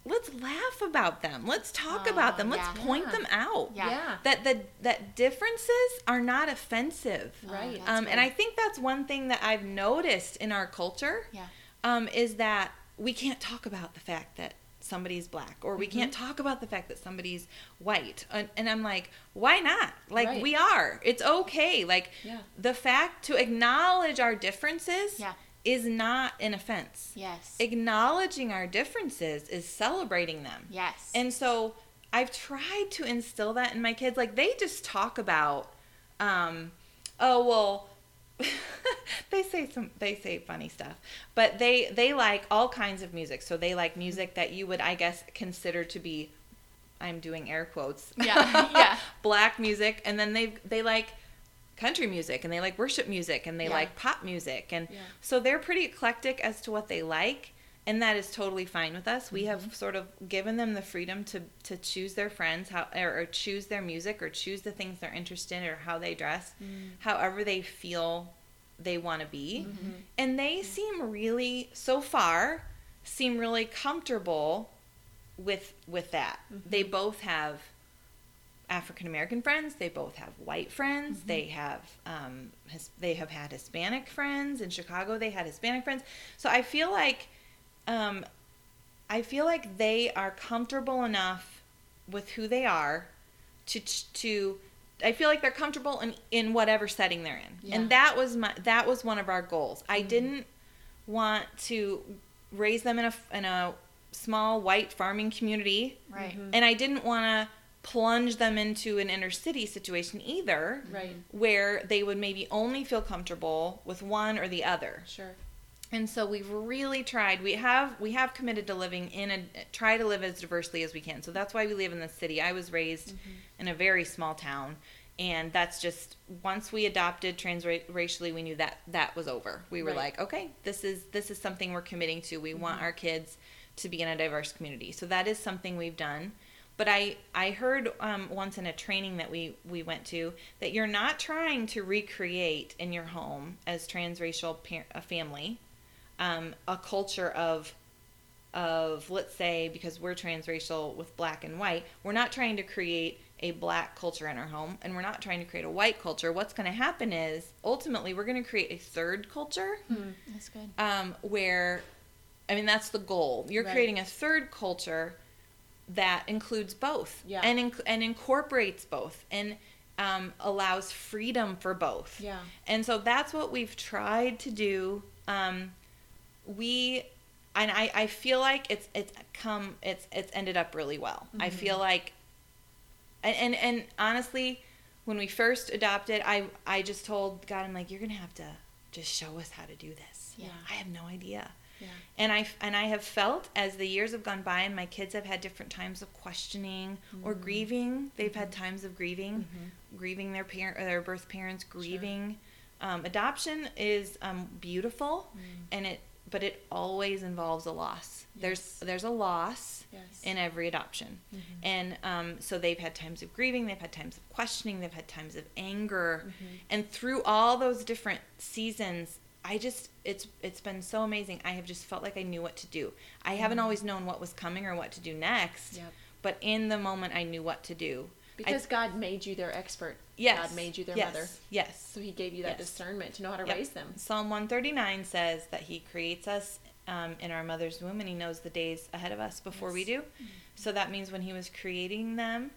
let's laugh about them. Let's talk Oh, about them. Let's yeah. point Yeah. them out. Yeah. Yeah. That the that differences are not offensive. Right. that's Um, and. I think that's one thing that I've noticed in our culture Yeah. um, is that we can't talk about the fact that somebody's black or we can't talk about the fact that somebody's white and, and i'm like why not like Right. we are it's okay like Yeah. the fact to acknowledge our differences Yeah. is not an offense. Yes. Acknowledging our differences is celebrating them. yes. And so I've tried to instill that in my kids. Like they just talk about, um, oh well, (laughs) they say some they say funny stuff, but they they like all kinds of music. So they like music that you would I guess consider to be, I'm doing air quotes. Yeah, (laughs) yeah. Black music, and then they they like country music and they like worship music and they Yeah. like pop music and Yeah. so they're pretty eclectic as to what they like and that is totally fine with us we Mm-hmm. have sort of given them the freedom to to choose their friends how or, or choose their music or choose the things they're interested in or how they dress Mm. however they feel they want to be Mm-hmm. and they seem really so far seem really comfortable with with that Mm-hmm. they both have African American friends. They both have white friends. Mm-hmm. They have um, his, they have had Hispanic friends in Chicago. They had Hispanic friends. So I feel like um, I feel like they are comfortable enough with who they are to to. I feel like they're comfortable in, in whatever setting they're in, Yeah. and that was my that was one of our goals. I Mm-hmm. didn't want to raise them in a in a small white farming community right. Mhm. and I didn't want to plunge them into an inner city situation either, Right. where they would maybe only feel comfortable with one or the other. Sure. And so we've really tried. We have we have committed to living in a try to live as diversely as we can. So that's why we live in the city. I was raised in a very small town, and that's just once we adopted transracially, we knew that that was over. We were Right. like, okay, this is this is something we're committing to. We want our kids to be in a diverse community. So that is something we've done. But I I heard um, once in a training that we we went to that you're not trying to recreate in your home as transracial par- a family um, a culture of of let's say because we're transracial with black and white we're not trying to create a black culture in our home and we're not trying to create a white culture what's going to happen is ultimately we're going to create a third culture That's good. um, where i mean that's the goal you're Right. creating a third culture that includes both Yeah. and inc- and incorporates both and um, allows freedom for both Yeah. and so that's what we've tried to do. Um, we and I, I feel like it's it's come it's it's ended up really well. I mm-hmm. feel like and, and and honestly, when we first adopted, I I just told God, I'm like, you're gonna have to just show us how to do this. Yeah. I have no idea. Yeah. And I and I have felt as the years have gone by and my kids have had different times of questioning or mm. grieving. They've had mm-hmm. times of grieving, mm-hmm. grieving their parent, their birth parents, grieving. Um, adoption is um, beautiful, mm. and it but it always involves a loss. Yes. There's there's a loss Yes. in every adoption, mm-hmm. and um, so they've had times of grieving, they've had times of questioning, they've had times of anger, mm-hmm. and through all those different seasons, I just it's it's been so amazing. I have just felt like I knew what to do. I haven't mm-hmm. always known what was coming or what to do next, Yep. but in the moment I knew what to do. I- Because God made you their expert. yes, God made you their yes, mother. Yes. So he gave you that Yes. discernment to know how to Yep. raise them. Psalm 139 says that he creates us um, in our mother's womb and he knows the days ahead of us before we do. So that means when he was creating them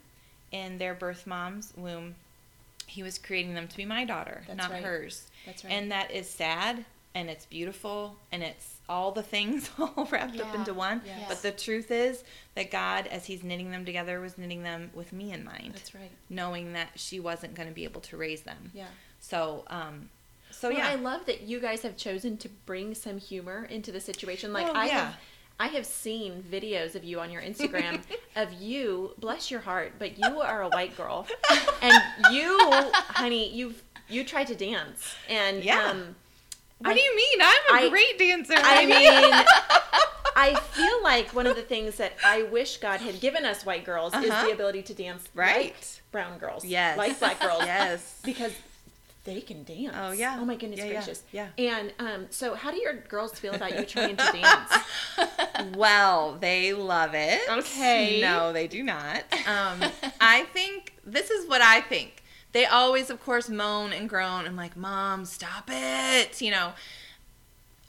in their birth mom's womb, he was creating them to be my daughter, That's not right. hers. That's right. And that is sad and it's beautiful and it's all the things (laughs) all wrapped up into one. Yes. But the truth is that God, as he's knitting them together, was knitting them with me in mind, That's right. knowing that she wasn't going to be able to raise them. Yeah. So, um, so well, yeah. I love that you guys have chosen to bring some humor into the situation. Like Oh, I yeah. have I have seen videos of you on your Instagram (laughs) of you, bless your heart, but you are a white girl. (laughs) And you, honey, you've you tried to dance. And Yeah. um What I- do you mean? I'm a I- great dancer. I mean, (laughs) I feel like one of the things that I wish God had given us white girls is Uh-huh. the ability to dance Right. like brown girls. Yes. Like black girls. Yes. Because they can dance. Oh, yeah. Oh my goodness Yeah, yeah, gracious. yeah. And um, so how do your girls feel about you trying to dance? (laughs) Well, they love it. Okay. No, they do not. (laughs) Um, I think this is what I think. They always, of course, moan and groan. I'm like, Mom, stop it. You know.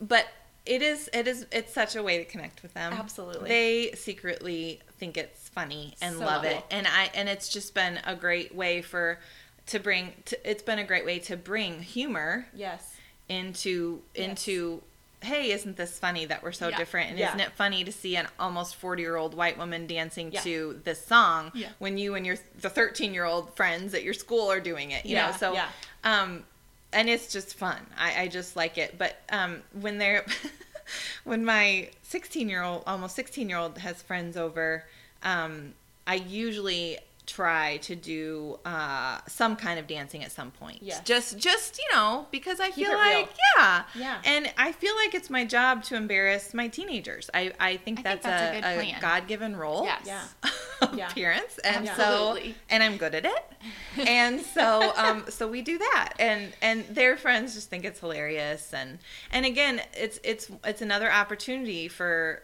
But it is it is it's such a way to connect with them. Absolutely. They secretly think it's funny and So love it. And I and it's just been a great way for to bring to, it's been a great way to bring humor Yes. into Yes. into hey, isn't this funny that we're so Yeah. different? And Yeah. isn't it funny to see an almost 40 year old white woman dancing Yeah. to this song when you and your the 13 year old friends at your school are doing it? You Yeah, know, so yeah. um, and it's just fun. I, I just like it. But um, when they're (laughs) when my 16 year old, almost 16 year old, has friends over, um, I usually try to do uh, some kind of dancing at some point. Yes. Just just you know because I Keep feel it real. like yeah Yeah. and I feel like it's my job to embarrass my teenagers. I I think I think that's, that's a a, good a. God given role. Yes. Yeah. (laughs) Yeah. Parents and Absolutely. so and I'm good at it, and so um so we do that, and and their friends just think it's hilarious, and and again it's it's it's another opportunity for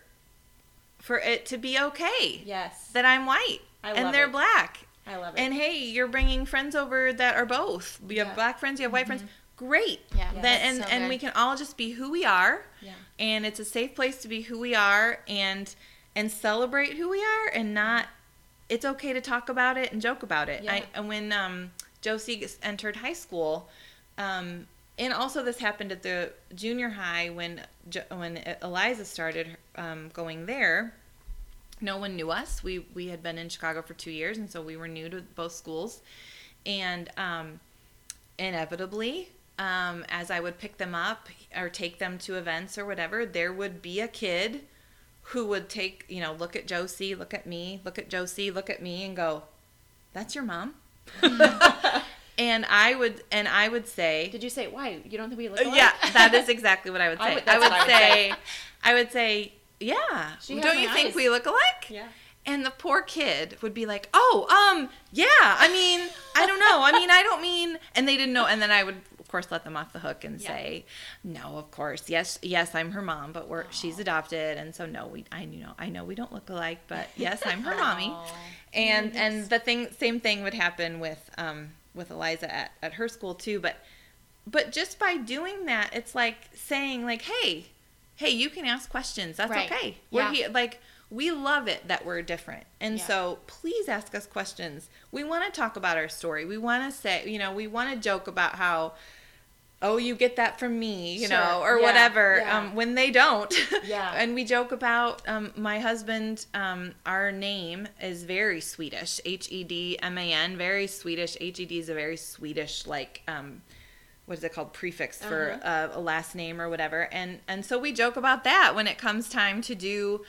for it to be okay Yes. that I'm white I and they're it. black, I love it. and hey, you're bringing friends over that are both. You have Yeah. black friends, you have white friends. Great. Yeah, Yes. Then, and so and we can all just be who we are yeah. and it's a safe place to be who we are and and celebrate who we are and not it's okay to talk about it and joke about it Yeah. I, and when um, josie gets- entered high school um, and also this happened at the junior high when when eliza started um, going there no one knew us we we had been in chicago for two years and so we were new to both schools and um, inevitably um, as i would pick them up or take them to events or whatever there would be a kid who would take you know look at josie look at me look at josie look at me and go that's your mom (laughs) and i would and i would say Did you say why? You don't think we look uh, alike? yeah that is (laughs) exactly what i would I say would- I would, I would say, say. i would say yeah She don't you think eyes. we look alike Yeah. and the poor kid would be like, "Oh, um, yeah. I mean, I don't know. I mean, I don't mean." And they didn't know. And then I would, of course, let them off the hook and Yeah. say, "No, of course, yes, yes, I'm her mom, but we're she's adopted, and so no, we, I, you know, I know we don't look alike, but (laughs) yes, I'm her mommy." And and the thing, same thing would happen with um with Eliza at at her school too, but but just by doing that, it's like saying like, "Hey, hey, you can ask questions. That's Right. okay. We're Yeah. here. Like we love it that we're different, and Yeah. so please ask us questions. We want to talk about our story. We want to say, you know, we want to joke about how." Oh, you get that from me, you Sure. know, or Yeah. whatever. Yeah. Um, when they don't, (laughs) Yeah. and we joke about um, my husband. Um, our name is very Swedish, H E D M A N, very Swedish. H E D is a very Swedish like um, what is it called prefix for Uh-huh. uh, a last name or whatever and and so we joke about that when it comes time to do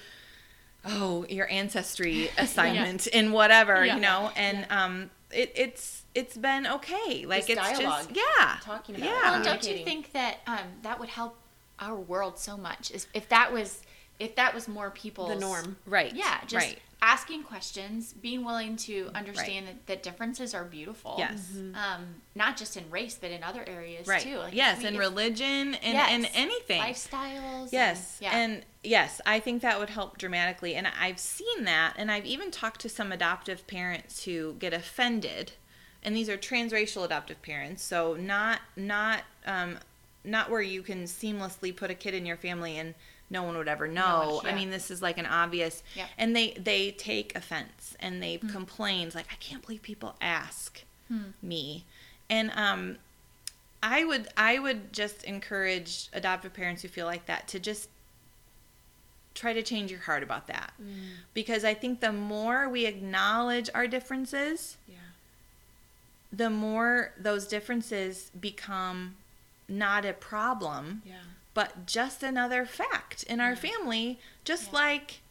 oh your ancestry (laughs) assignment in whatever Yeah. you know and um it, it's it's been okay like Just it's dialogue. just yeah Talking about it. yeah Well, don't you think that um, that would help our world so much? Is if that was if that was more people The norm. right Yeah, just right asking questions, being willing to understand that, that differences are beautiful. yes Um, not just in race, but in other areas right too. Like yes we- and religion and, yes, and anything lifestyles. Yes. and, yeah. And yes, I think that would help dramatically. And I've seen that. And I've even talked to some adoptive parents who get offended. And these are transracial adoptive parents. So not, not, um, not where you can seamlessly put a kid in your family and no one would ever know. yeah. I mean, this is like an obvious, Yeah. and they, they take offense and they Hmm. complain like, I can't believe people ask me. And, um, I would I would just encourage adoptive parents who feel like that to just try to change your heart about that. Because I think the more we acknowledge our differences, Yeah. the more those differences become not a problem, Yeah. But just another fact in our family, just Yeah. like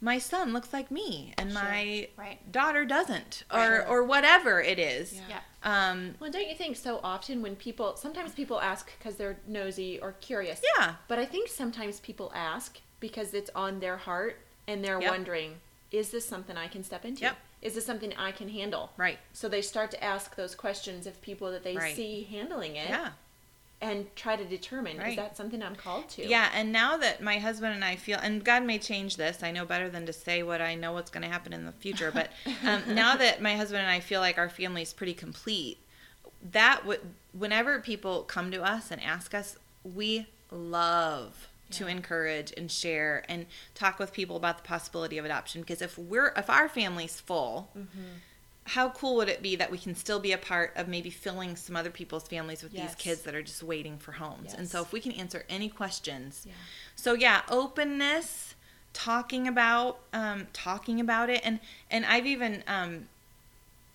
my son looks like me and Sure. my Right. daughter doesn't or Sure. or whatever it is. Yeah. Yeah. Um Well, don't you think so often when people, sometimes people ask because they're nosy or curious. yeah. But I think sometimes people ask because it's on their heart and they're Yep. wondering, is this something I can step into? Yep. Is this something I can handle? Right. So they start to ask those questions of people that they Right. see handling it Yeah. And try to determine, Right. is that something I'm called to? Yeah, and now that my husband and I feel, and God may change this, I know better than to say what I know what's going to happen in the future, but um, (laughs) now that my husband and I feel like our family is pretty complete, that would, whenever people come to us and ask us, we love to Yeah. encourage and share and talk with people about the possibility of adoption because if we're if our family's full how cool would it be that we can still be a part of maybe filling some other people's families with Yes. these kids that are just waiting for homes? And so if we can answer any questions, Yeah. so yeah, openness, talking about um, talking about it, and and I've even um,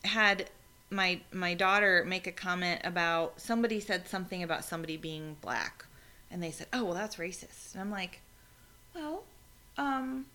had my my daughter make a comment about somebody said something about somebody being black, and they said, "Oh, well, that's racist," and I'm like, "Well, um."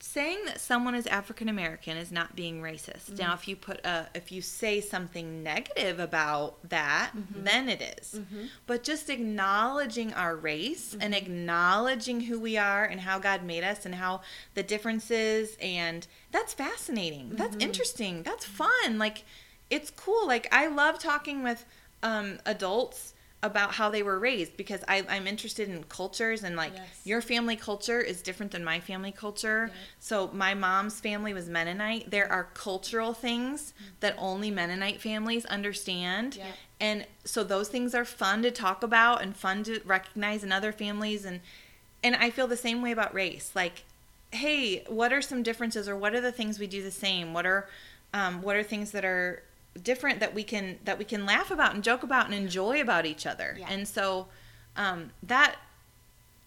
Saying that someone is African American is not being racist. Now, mm-hmm. if you put a, if you say something negative about that, mm-hmm. then it is. Mm-hmm. But just acknowledging our race and acknowledging who we are and how God made us and how the differences and that's fascinating. That's interesting. That's fun. Like it's cool. Like I love talking with um, adults about how they were raised because I, I'm interested in cultures and like Yes. your family culture is different than my family culture. So my mom's family was Mennonite. There are cultural things that only Mennonite families understand. Yeah. And so those things are fun to talk about and fun to recognize in other families and and I feel the same way about race. Like, hey, what are some differences or what are the things we do the same? What are um, what are things that are different that we can that we can laugh about and joke about and enjoy about each other? Yeah. And so um, that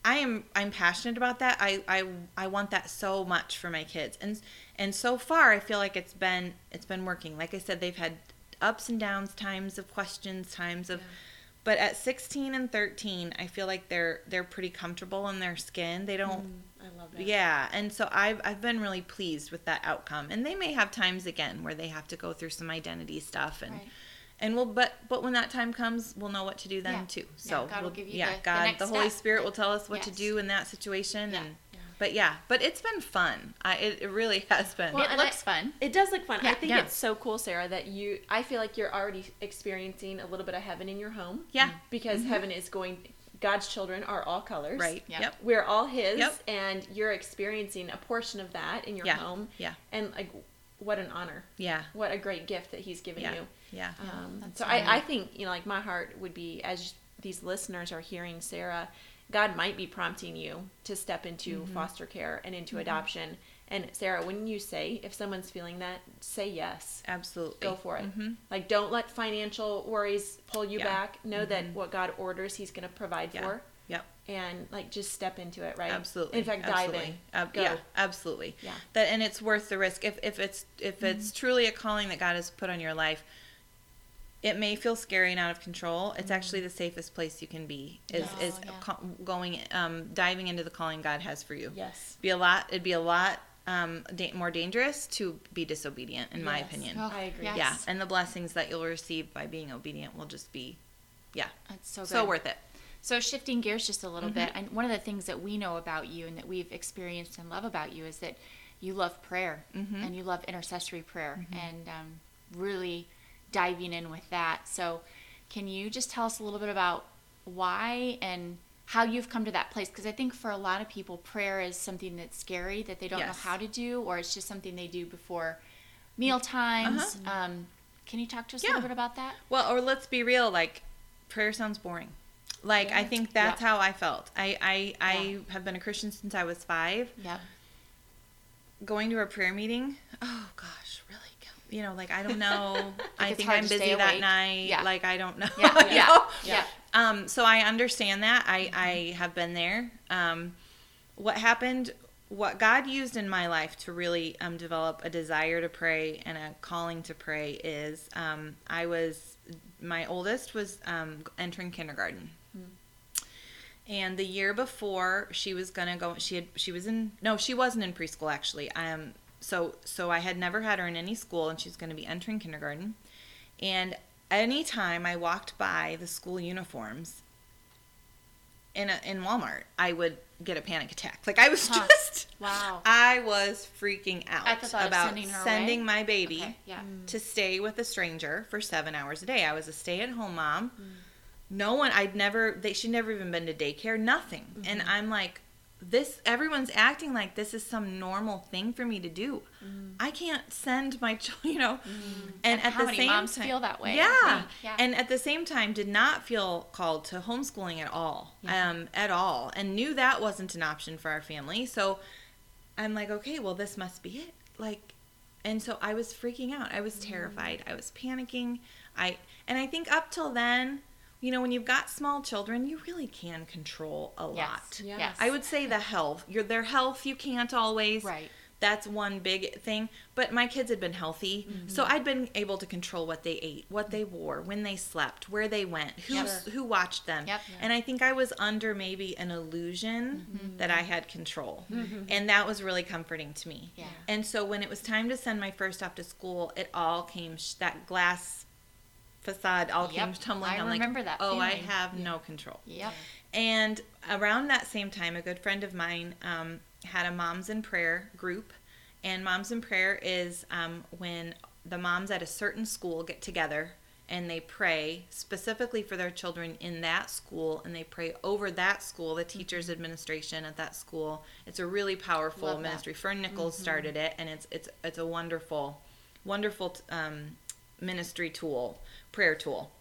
I am I'm passionate about that. I, I I want that so much for my kids. And and so far I feel like it's been it's been working. Like I said, they've had ups and downs, times of questions, times of Yeah. But at 16 and 13, I feel like they're they're pretty comfortable in their skin. They don't mm, I love that. yeah, and so I've I've been really pleased with that outcome. And they may have times again where they have to go through some identity stuff and Right. and we'll but but when that time comes, we'll know what to do then Yeah. too. Yeah, So God will we'll- give you yeah, the- the God, next the Holy step. Spirit will tell us what to do in that situation. Yeah. And Yeah. But yeah, but it's been fun. I it, it really (laughs) has been. Well, it and looks fun. It does look fun. I think Yeah. it's so cool, Sarah, that you. I feel like you're already experiencing a little bit of heaven in your home. yeah, Because heaven is going. God's children are all colors. right. Yeah. Yep. We're all His, Yep. and you're experiencing a portion of that in your Yeah. home. Yeah. And like, what an honor! Yeah. What a great gift that He's given Yeah. you. Yeah. Um, so right. I, I think you know, like my heart would be as these listeners are hearing Sarah, God might be prompting you to step into Mm-hmm. foster care and into adoption. And Sarah, wouldn't you say if someone's feeling that, say yes. Absolutely. Go for it. Mhm. Like don't let financial worries pull you Yeah. back. Know that what God orders, He's going to provide Yeah. for, Yep. and like just step into it. Right? Absolutely. In fact, absolutely. dive in. Ab- Go. Yeah, absolutely. Yeah. That and it's worth the risk if if it's if it's truly a calling that God has put on your life. It may feel scary and out of control. It's actually the safest place you can be. Is Yeah. is Oh, yeah. co- going um, diving into the calling God has for you. Yes. Be a lot. It'd be a lot um, da- more dangerous to be disobedient, in my opinion. Oh, I agree. yes. Yeah, and the blessings that you'll receive by being obedient will just be, yeah, That's so good. so worth it. So shifting gears just a little Mm-hmm. bit, and one of the things that we know about you and that we've experienced and love about you is that you love prayer Mhm. and you love intercessory prayer Mm-hmm. and um, really diving in with that. So, can you just tell us a little bit about why and how you've come to that place? Because I think for a lot of people, prayer is something that's scary that they don't know how to do, or it's just something they do before meal times. Uh-huh. Um, can you talk to us a little bit about that? Well, or let's be real, like prayer sounds boring. Like I think that's Yeah. how I felt. I I, I Yeah. have been a Christian since I was five. Yeah. Going to a prayer meeting, oh gosh, really? You know, like I don't know. (laughs) I think I'm busy that night. Yeah. Like I don't (laughs) know. Yeah, (laughs) you yeah, know? yeah. Um, so I understand that. I, I have been there. Um, what happened, what God used in my life to really um, develop a desire to pray and a calling to pray is um, I was, my oldest was um, entering kindergarten. And the year before she was gonna go, she had she was in no, she wasn't in preschool actually. Um, so so I had never had her in any school, and she's gonna be entering kindergarten. And anytime I walked by the school uniforms in a, in Walmart, I would get a panic attack. Like I was Huh. just Wow. I was freaking out At the thought of about sending her sending away? my baby Okay, yeah. to stay with a stranger for seven hours a day. I was a stay-at-home mom. Mm. No one, I'd never, they, she'd never even been to daycare, nothing. Mm-hmm. And I'm like, this, everyone's acting like this is some normal thing for me to do. I can't send my children, (laughs) you know. And, Mm. And at how the many same moms time, feel that way? Yeah. yeah. And at the same time, did not feel called to homeschooling at all, Yeah. um, at all, and knew that wasn't an option for our family. So I'm like, okay, well, this must be it. Like, and so I was freaking out. I was terrified. I was panicking. I and I think up till then, you know, when you've got small children, you really can control a Yes. lot. Yes. Yes. I would say the health. Your their health you can't always. Right. That's one big thing. But my kids had been healthy, mm-hmm. so I'd been able to control what they ate, what they wore, when they slept, where they went, who Yep. who watched them. Yep. And I think I was under maybe an illusion mm-hmm. that I had control, mm-hmm. and that was really comforting to me. Yeah. And so when it was time to send my first off to school, it all came sh- that glass facade all came tumbling I down. remember like, that Oh, I feeling. have no control. Yep. And around that same time, a good friend of mine um, had a Moms in Prayer group. And Moms in Prayer is um, when the moms at a certain school get together and they pray specifically for their children in that school and they pray over that school, the teachers' administration at that school. It's a really powerful ministry. Fern Nichols started it, and it's it's it's a wonderful, wonderful um, ministry tool, prayer tool.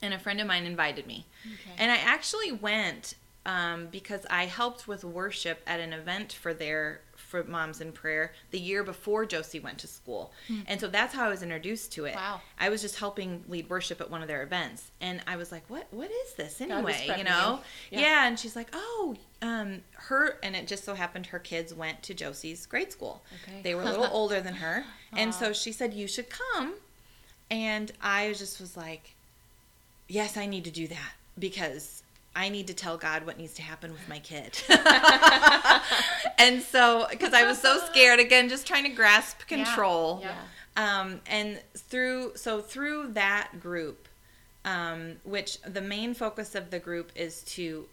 And a friend of mine invited me. Okay. And I actually went um, because I helped with worship at an event for their for Moms in Prayer the year before Josie went to school, and so that's how I was introduced to it. Wow. I was just helping lead worship at one of their events, and I was like, "What? What is this anyway?" You know? Yeah. Yeah. And she's like, "Oh, um, her," and it just so happened her kids went to Josie's grade school. Okay. They were a (laughs) little older than her, (laughs) and so she said, "You should come," and I just was like, yes, I need to do that because I need to tell God what needs to happen with my kid. (laughs) and so, because I was so scared, again, just trying to grasp Yeah. control. Yeah. Um, and through, so through that group, um, which the main focus of the group is to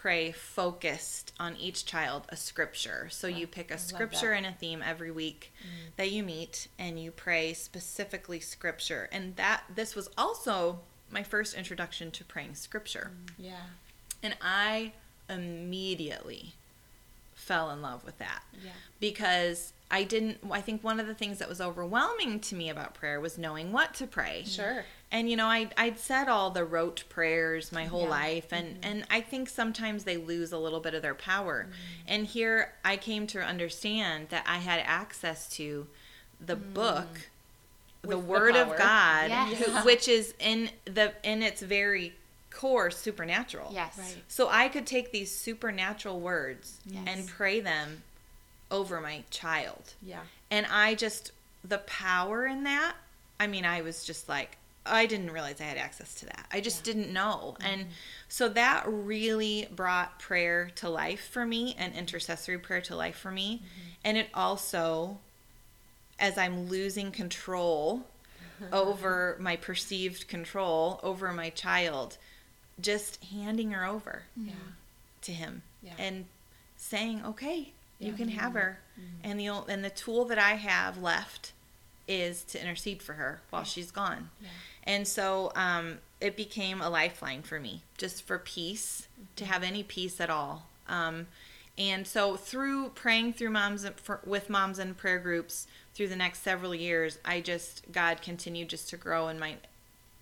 pray focused on each child a scripture. So you pick a scripture and a theme every week that you meet and you pray specifically scripture. And that this was also my first introduction to praying scripture. Yeah. And I immediately fell in love with that Yeah. because I didn't I think one of the things that was overwhelming to me about prayer was knowing what to pray. Sure. And you know, I I'd said all the rote prayers my whole Yeah. life and mm-hmm. and I think sometimes they lose a little bit of their power. Mm-hmm. And here I came to understand that I had access to the mm. book the With the word of. God Yes. who- which is in the in its very core supernatural. Yes. Right. So I could take these supernatural words Yes. and pray them over my child. Yeah. And I just, the power in that, I mean, I was just like, I didn't realize I had access to that. I just didn't know. Mm-hmm. And so that really brought prayer to life for me and intercessory prayer to life for me. Mm-hmm. And it also, as I'm losing control (laughs) over my perceived control over my child, just handing her over Yeah. to him Yeah. and saying, "Okay, you can have her." And the and the tool that I have left is to intercede for her while she's gone. And so um, it became a lifeline for me, just for peace, to have any peace at all. Um, and so through praying through moms for, with Moms in Prayer groups through the next several years, I just God continued just to grow in my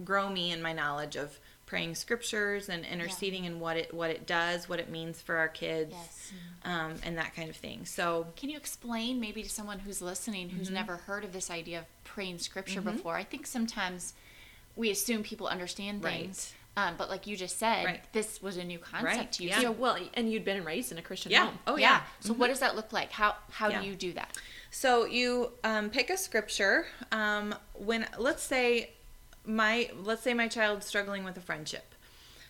grow me in my knowledge of praying scriptures and interceding and what it what it does, what it means for our kids, Yes. um, and that kind of thing. So Can you explain maybe to someone who's listening who's Mm-hmm. never heard of this idea of praying scripture before? I think sometimes we assume people understand Right. things. Um, but like you just said, Right. this was a new concept Right. to you. Yeah. Yeah. Well, and you'd been raised in a Christian yeah, home. oh yeah. yeah. So what does that look like? How how Yeah. do you do that? So you um, pick a scripture. Um, when let's say my let's say my child's struggling with a friendship.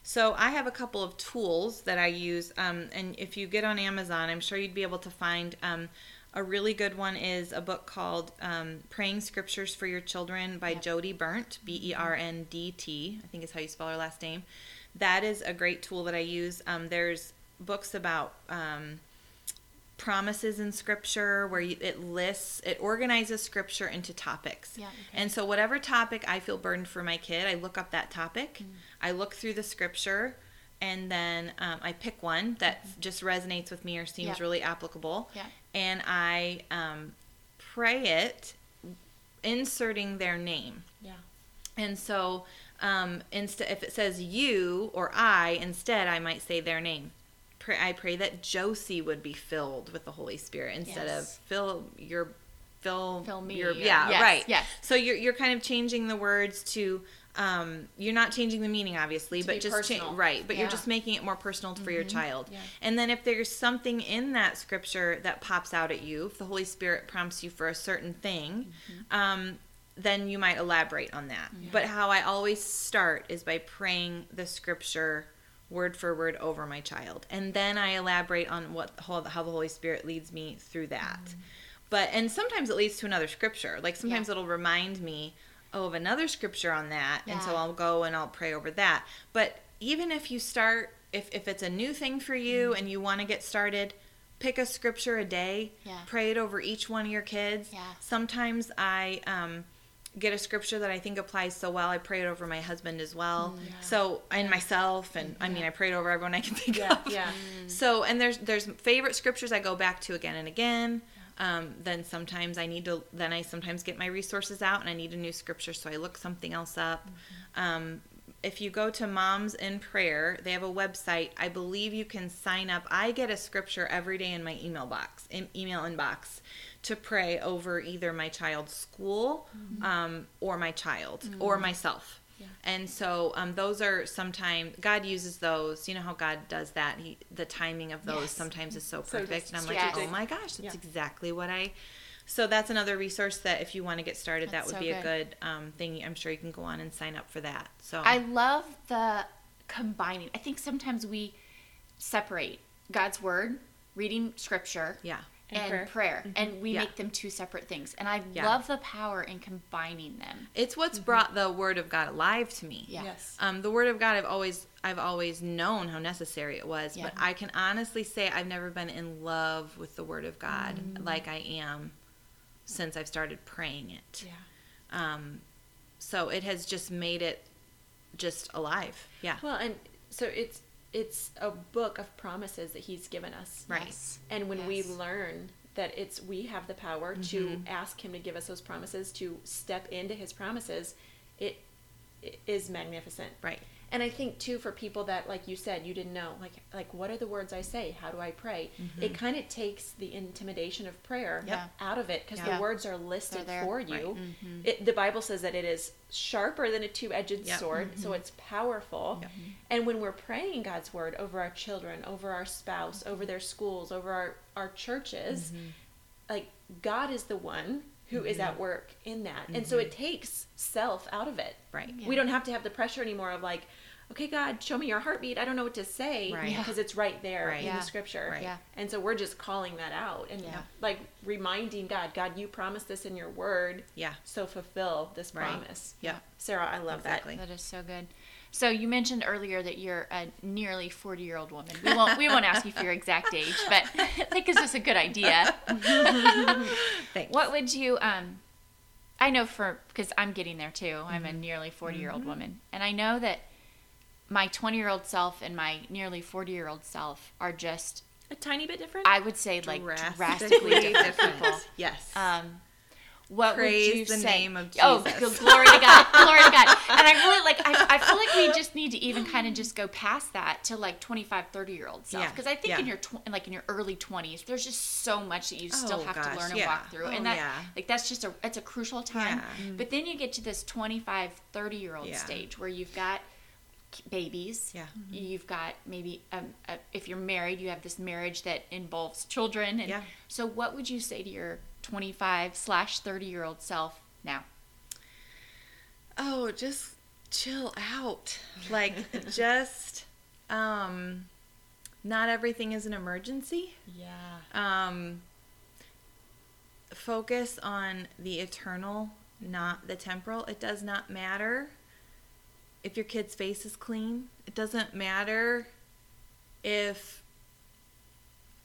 So I have a couple of tools that I use, um, and if you get on Amazon, I'm sure you'd be able to find um, a really good one. Is a book called um, "Praying Scriptures for Your Children" by Yep. Jodie Berndt, B E R N D T. I think is how you spell her last name. That is a great tool that I use. Um, there's books about um, promises in scripture where you, it lists it organizes scripture into topics Yeah, okay. and so whatever topic i feel burdened for my kid i look up that topic Mm. i look through the scripture and then um, i pick one that just resonates with me or seems Mm-hmm. Yeah. really applicable Yeah. and i um, pray it inserting their name Yeah. and so um, instead, if it says you or I, instead I might say their name. Pray, I pray that Josie would be filled with the Holy Spirit instead Yes. of fill your fill Fill me, your yeah yes, right. yes. so you're you're kind of changing the words to um, you're not changing the meaning obviously To but just cha- right but you're just making it more personal for your child. Yeah. and then if there's something in that scripture that pops out at you if the holy spirit prompts you for a certain thing um, then you might elaborate on that. But how i always start is by praying the scripture word for word over my child and then i elaborate on what how, the holy spirit leads me through that but and sometimes it leads to another scripture like sometimes Yeah. it'll remind me oh, of another scripture on that and so i'll go and i'll pray over that but even if you start if, if it's a new thing for you Mm-hmm. and you want to get started pick a scripture a day Yeah. pray it over each one of your kids Yeah. sometimes i um, get a scripture that i think applies so well i pray it over my husband as well Mm, so and myself and i mean i pray it over everyone i can think Yeah, of yeah. (laughs) so and there's there's favorite scriptures I go back to again and again. Um, then sometimes I need to then I sometimes get my resources out and I need a new scripture, so I look something else up. Um, if you go to Moms in Prayer, they have a website. I believe you can sign up. I get a scripture every day in my email box, in email inbox, to pray over either my child's school, um, or my child, or myself. Yeah. And so um, those are sometimes God uses those. You know how God does that. He the timing of those Yes. sometimes is so So perfect, and I'm like, oh my gosh, that's Yeah. exactly what I. So that's another resource that if you want to get started, That's that would so be a good. good um, thing. I'm sure you can go on and sign up for that. So I love the combining. I think sometimes we separate God's word, reading scripture, yeah, And and, prayer. prayer, and we Yeah. make them two separate things. And I Yeah. love the power in combining them. it's what's brought the Word of God alive to me. Yeah. Yes. Um, the Word of God, I've always, I've always known how necessary it was, but I can honestly say I've never been in love with the Word of God Mm. like I am since I've started praying it. Yeah. Um, so it has just made it just alive. Yeah. Well, and so it's it's a book of promises that he's given us. Right. Yes. And when we learn that it's we have the power to mm-hmm. ask him to give us those promises, to step into his promises, it, it is magnificent. Right. And I think too for people that like you said you didn't know like like what are the words I say? How do I pray? Mm-hmm. It kind of takes the intimidation of prayer Yeah. out of it because Yeah. the words are listed there. for you. Right. It, the Bible says that it is sharper than a two-edged Yep. sword, so mm-hmm. it's powerful. Yep. And when we're praying God's word over our children, over our spouse, over their schools, over our our churches, like God is the one who is at mm-hmm. work in that. And so it mm-hmm. takes self out of it. Right. Yeah. We don't have to have the pressure anymore of like, okay, God, show me your heartbeat. I don't know what to say Right. Yeah. because it's right there Right. in Yeah. the scripture. Right. Yeah. And so we're just calling that out and Yeah. like reminding God, God, you promised this in your word. Yeah. So fulfill this Right. promise. Yeah. Sarah, I love Exactly. That is so good. So you mentioned earlier that you're a nearly 40 year old woman. We won't we won't ask you for your exact age, but I think it's just a good idea. (laughs) Thanks. What would you um I know for because I'm getting there too. I'm a nearly 40 year old woman, and I know that my 20 year old self and my nearly 40 year old self are just. A tiny bit different? I would say like Drastically drastically different. Yes. Um, what Praise would you the say? name of Oh, Jesus. g- glory to God, glory to God. (laughs) And I really like. I, I feel like we just need to even kind of just go past that to like 25, 30 year old self. Yeah, Because I think yeah. in your tw- like in your early twenties, there's just so much that you still Oh, have gosh, to learn and yeah. walk through, Oh, and that yeah. like that's just a it's a crucial time. Yeah. But then you get to this 25, 30 year old Yeah. stage where you've got babies. Yeah. You've got maybe um, uh, if you're married, you have this marriage that involves children. And Yeah. so, what would you say to your 25 slash 30 year old self now? oh, just chill out. Like (laughs) just um not everything is an emergency. yeah. Um focus on the eternal, not the temporal. It does not matter if your kid's face is clean. It doesn't matter if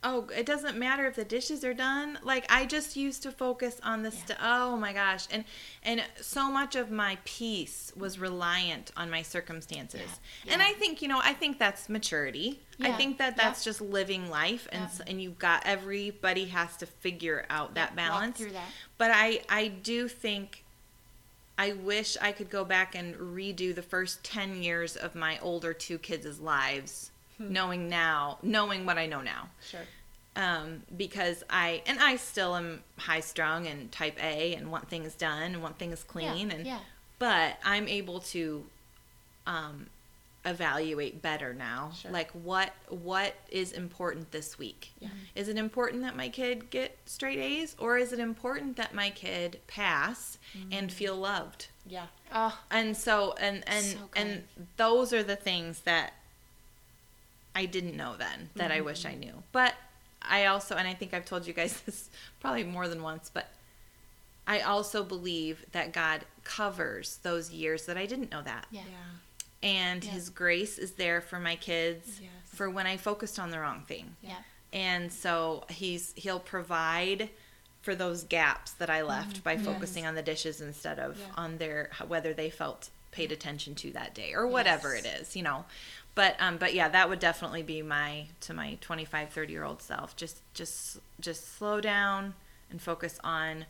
oh, it doesn't matter if the dishes are done. Like I just used to focus on the st- oh my gosh, and and so much of my peace was reliant on my circumstances. Yeah. And Yeah. I think you know, I think that's maturity. I think that Yeah. that's just living life, and and you've got everybody has to figure out that Walk balance. through that. But I I do think I wish I could go back and redo the first 10 years of my older two kids' lives, knowing now, knowing what I know now. Sure. um, because I and I still am high strung and type A and want things done and want things clean Yeah, and yeah. but I'm able to um, evaluate better now. Sure. Like what what is important this week? Yeah. Is it important that my kid get straight A's or is it important that my kid pass Mm-hmm. and feel loved? Yeah. Oh, And so and and So and those are the things that I didn't know then that I wish I mm. knew. But I also and I think I've told you guys (laughs) this probably more than once, but I also believe that God covers those years that I didn't know that. yeah. And Yeah. his grace is there for my kids Yes. for when I focused on the wrong thing. Yeah. And so he's he'll provide for those gaps that I left mm-hmm. by focusing on the dishes instead of Yeah. on their whether they felt paid attention to that day or whatever Yes. it is, you know. But um but yeah, that would definitely be my to my 25 30 year old self. Just just just slow down and focus on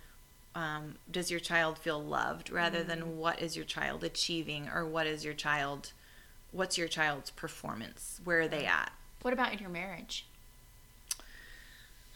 um, does your child feel loved rather than what is your child achieving or what is your child what's your child's performance where are they at What about in your marriage?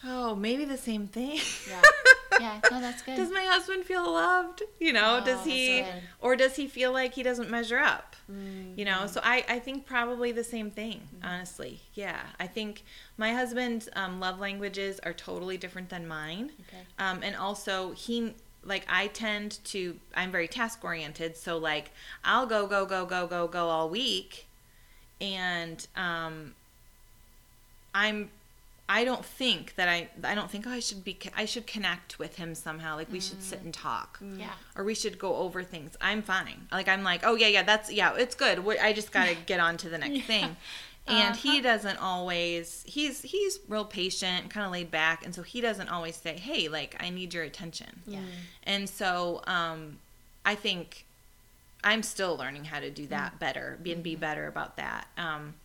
Oh, maybe the same thing. Yeah. (laughs) Yeah. No, that's good. does my husband feel loved? You know, Oh, does he, or does he feel like he doesn't measure up? Mm-hmm. You know, so I, I think probably the same thing, honestly. Yeah. I think my husband's um, love languages are totally different than mine. Okay. Um, and also, he, like, I tend to, I'm very task oriented. So, like, I'll go, go, go, go, go, go all week. And, um, I'm I don't think that I I don't think oh, I should be I should connect with him somehow like we should sit mm. and talk mm. Yeah. or we should go over things. I'm fine. Like I'm like, "Oh yeah, yeah, that's yeah, it's good. Wh- I just got to (laughs) get on to the next thing." And he uh-huh. doesn't always he's he's real patient, kind of laid back, and so he doesn't always say, "Hey, like I need your attention." Yeah. Mm. And so um I think I'm still learning how to do that better, be and be mm-hmm. better about that. Um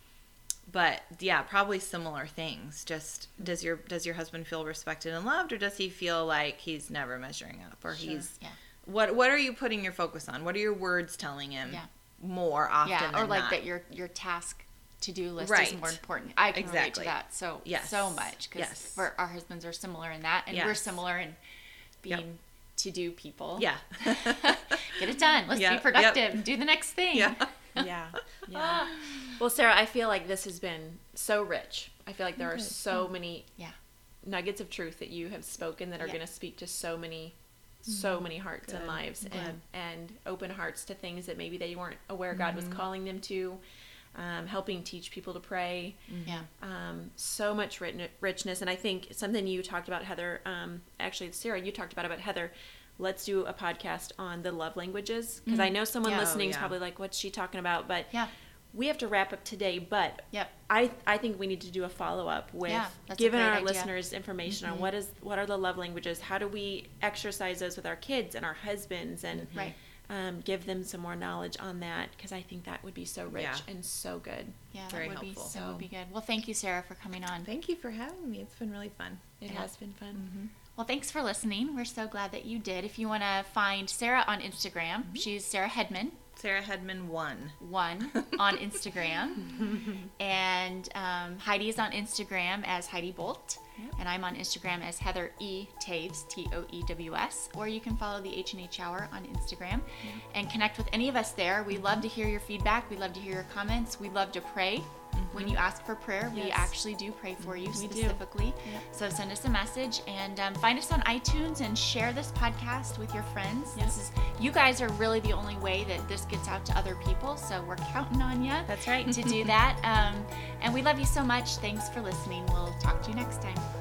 but yeah, probably similar things. Just does your does your husband feel respected and loved, or does he feel like he's never measuring up, or he's Yeah. what what are you putting your focus on? What are your words telling him Yeah. more often? Yeah. Or like not? that your your task to do list Right. is more important. I can relate to that so Yes. so much because Yes. our husbands are similar in that, and we're similar in being Yep. to do people. Yeah. (laughs) Get it done. Let's Yeah, be yep. productive. Do the next thing. yeah. (laughs) yeah. (laughs) Yeah. Well sarah i feel like this has been so rich. I feel like there are so many Yeah. nuggets of truth that you have spoken that are Yeah. going to speak to so many so many hearts and lives Good. and and open hearts to things that maybe they weren't aware god was calling them to um, helping teach people to pray. Yeah. um, so much written, richness. And i think something you talked about heather um, actually sarah you talked about about heather let's do a podcast on the love languages because i mm. know someone Yeah. Oh, listening is yeah. probably like what's she talking about but Yeah. we have to wrap up today but Yep. I, I think we need to do a follow up with Yeah, giving our idea. listeners information on mm-hmm. what is what are the love languages, how do we exercise those with our kids and our husbands, and mm-hmm. Right. um, give them some more knowledge on that because I think that would be so rich Yeah. and so good. Yeah. Very that would helpful. be that would be good. Well, thank you, Sarah, for coming on. Thank you for having me. It's been really fun. It Yeah. has been fun. Mm-hmm. Well, thanks for listening. We're so glad that you did. If you want to find Sarah on Instagram, she's Sarah Hedman Sarah Hedman one one on Instagram, (laughs) and um, Heidi is on Instagram as Heidi Bolt, and I'm on Instagram as Heather E Toews T O E W S. Or you can follow the H and H Hour on Instagram and connect with any of us there. We love to hear your feedback. We love to hear your comments. We love to pray. When you ask for prayer, we actually do pray for you We specifically. So send us a message and um, find us on iTunes and share this podcast with your friends. This is you guys are really the only way that this gets out to other people. So we're counting on you. That's right. To do (laughs) that, um, and we love you so much. Thanks for listening. We'll talk to you next time.